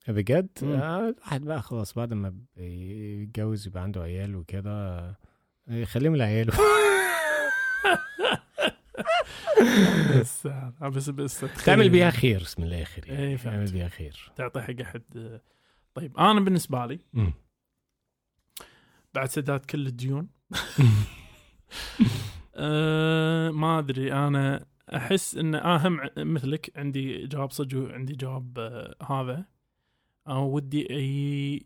Speaker 2: بجد. آه، الواحد بقى خلاص بعد ما بيتجوز يبقى عنده عيال وكده آه، يخليهم لعياله
Speaker 1: بس بس بس تخيل.
Speaker 2: تعمل بيها خير بسم الله خير يعني
Speaker 1: فهمت.
Speaker 2: تعمل بيها خير.
Speaker 1: تعطي حق احد طيب أنا بالنسبة لي. بعد سداد كل الديون. أه ما أدري أنا أحس إن أهم مثلك عندي جواب صدق عندي جواب آه هذا. أو ودي أي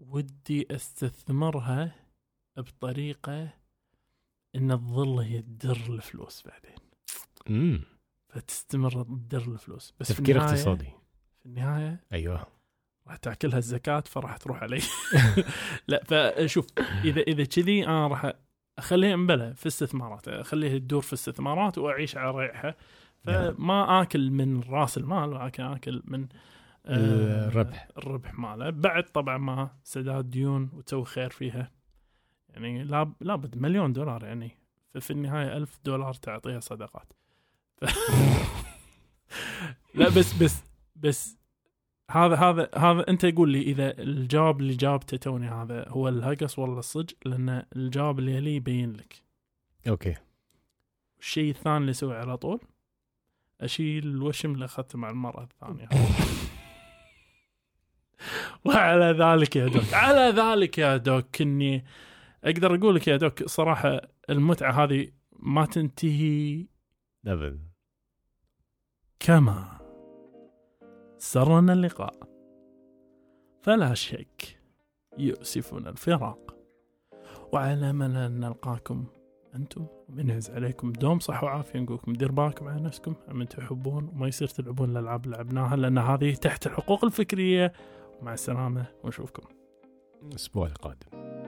Speaker 1: ودي أستثمرها بطريقة إن تظل هي تدر الفلوس بعدين.
Speaker 2: مم.
Speaker 1: فتستمر تدر الفلوس. بس في
Speaker 2: تفكير اقتصادي.
Speaker 1: في النهاية
Speaker 2: أيوه.
Speaker 1: راح تأكلها الزكاة فراح تروح علي. لا فشوف إذا إذا كذي أنا راح أخليها مبلى في استثمارات. أخليها تدور في استثمارات وأعيش على ريحها. فما آكل من رأس المال ولكن آكل من آه،
Speaker 2: الربح.
Speaker 1: الربح ماله. بعد طبعا ما سداد ديون وتسوي خير فيها. يعني لا لابد مليون دولار يعني. ففي النهاية ألف دولار تعطيها صدقات. ف... لا بس بس بس هذا هذا هذا أنت قول لي إذا الجواب اللي جابته توني هذا هو الهقص ولا الصج لأن الجواب اللي يليه يبين لك.
Speaker 2: أوكي.
Speaker 1: الشيء الثاني اللي أسويه على طول أشيل الوشم اللي اخذته مع المره الثانية. وعلى ذلك يا دوك. على ذلك يا دوك إني أقدر أقول لك يا دوك صراحة المتعة هذه ما تنتهي
Speaker 2: ابدا.
Speaker 1: كما سرنا اللقاء. فلا شك يؤسفون الفراق. وعلى أن نلقاكم أنتم. ومن يعز عليكم دوم صح وعافية. نقولكم دير بالكم على نفسكم. من تحبون وما يصير تلعبون الألعاب اللي لعبناها لأن هذه تحت الحقوق الفكرية. ومع السلامة ونشوفكم.
Speaker 2: الأسبوع القادم.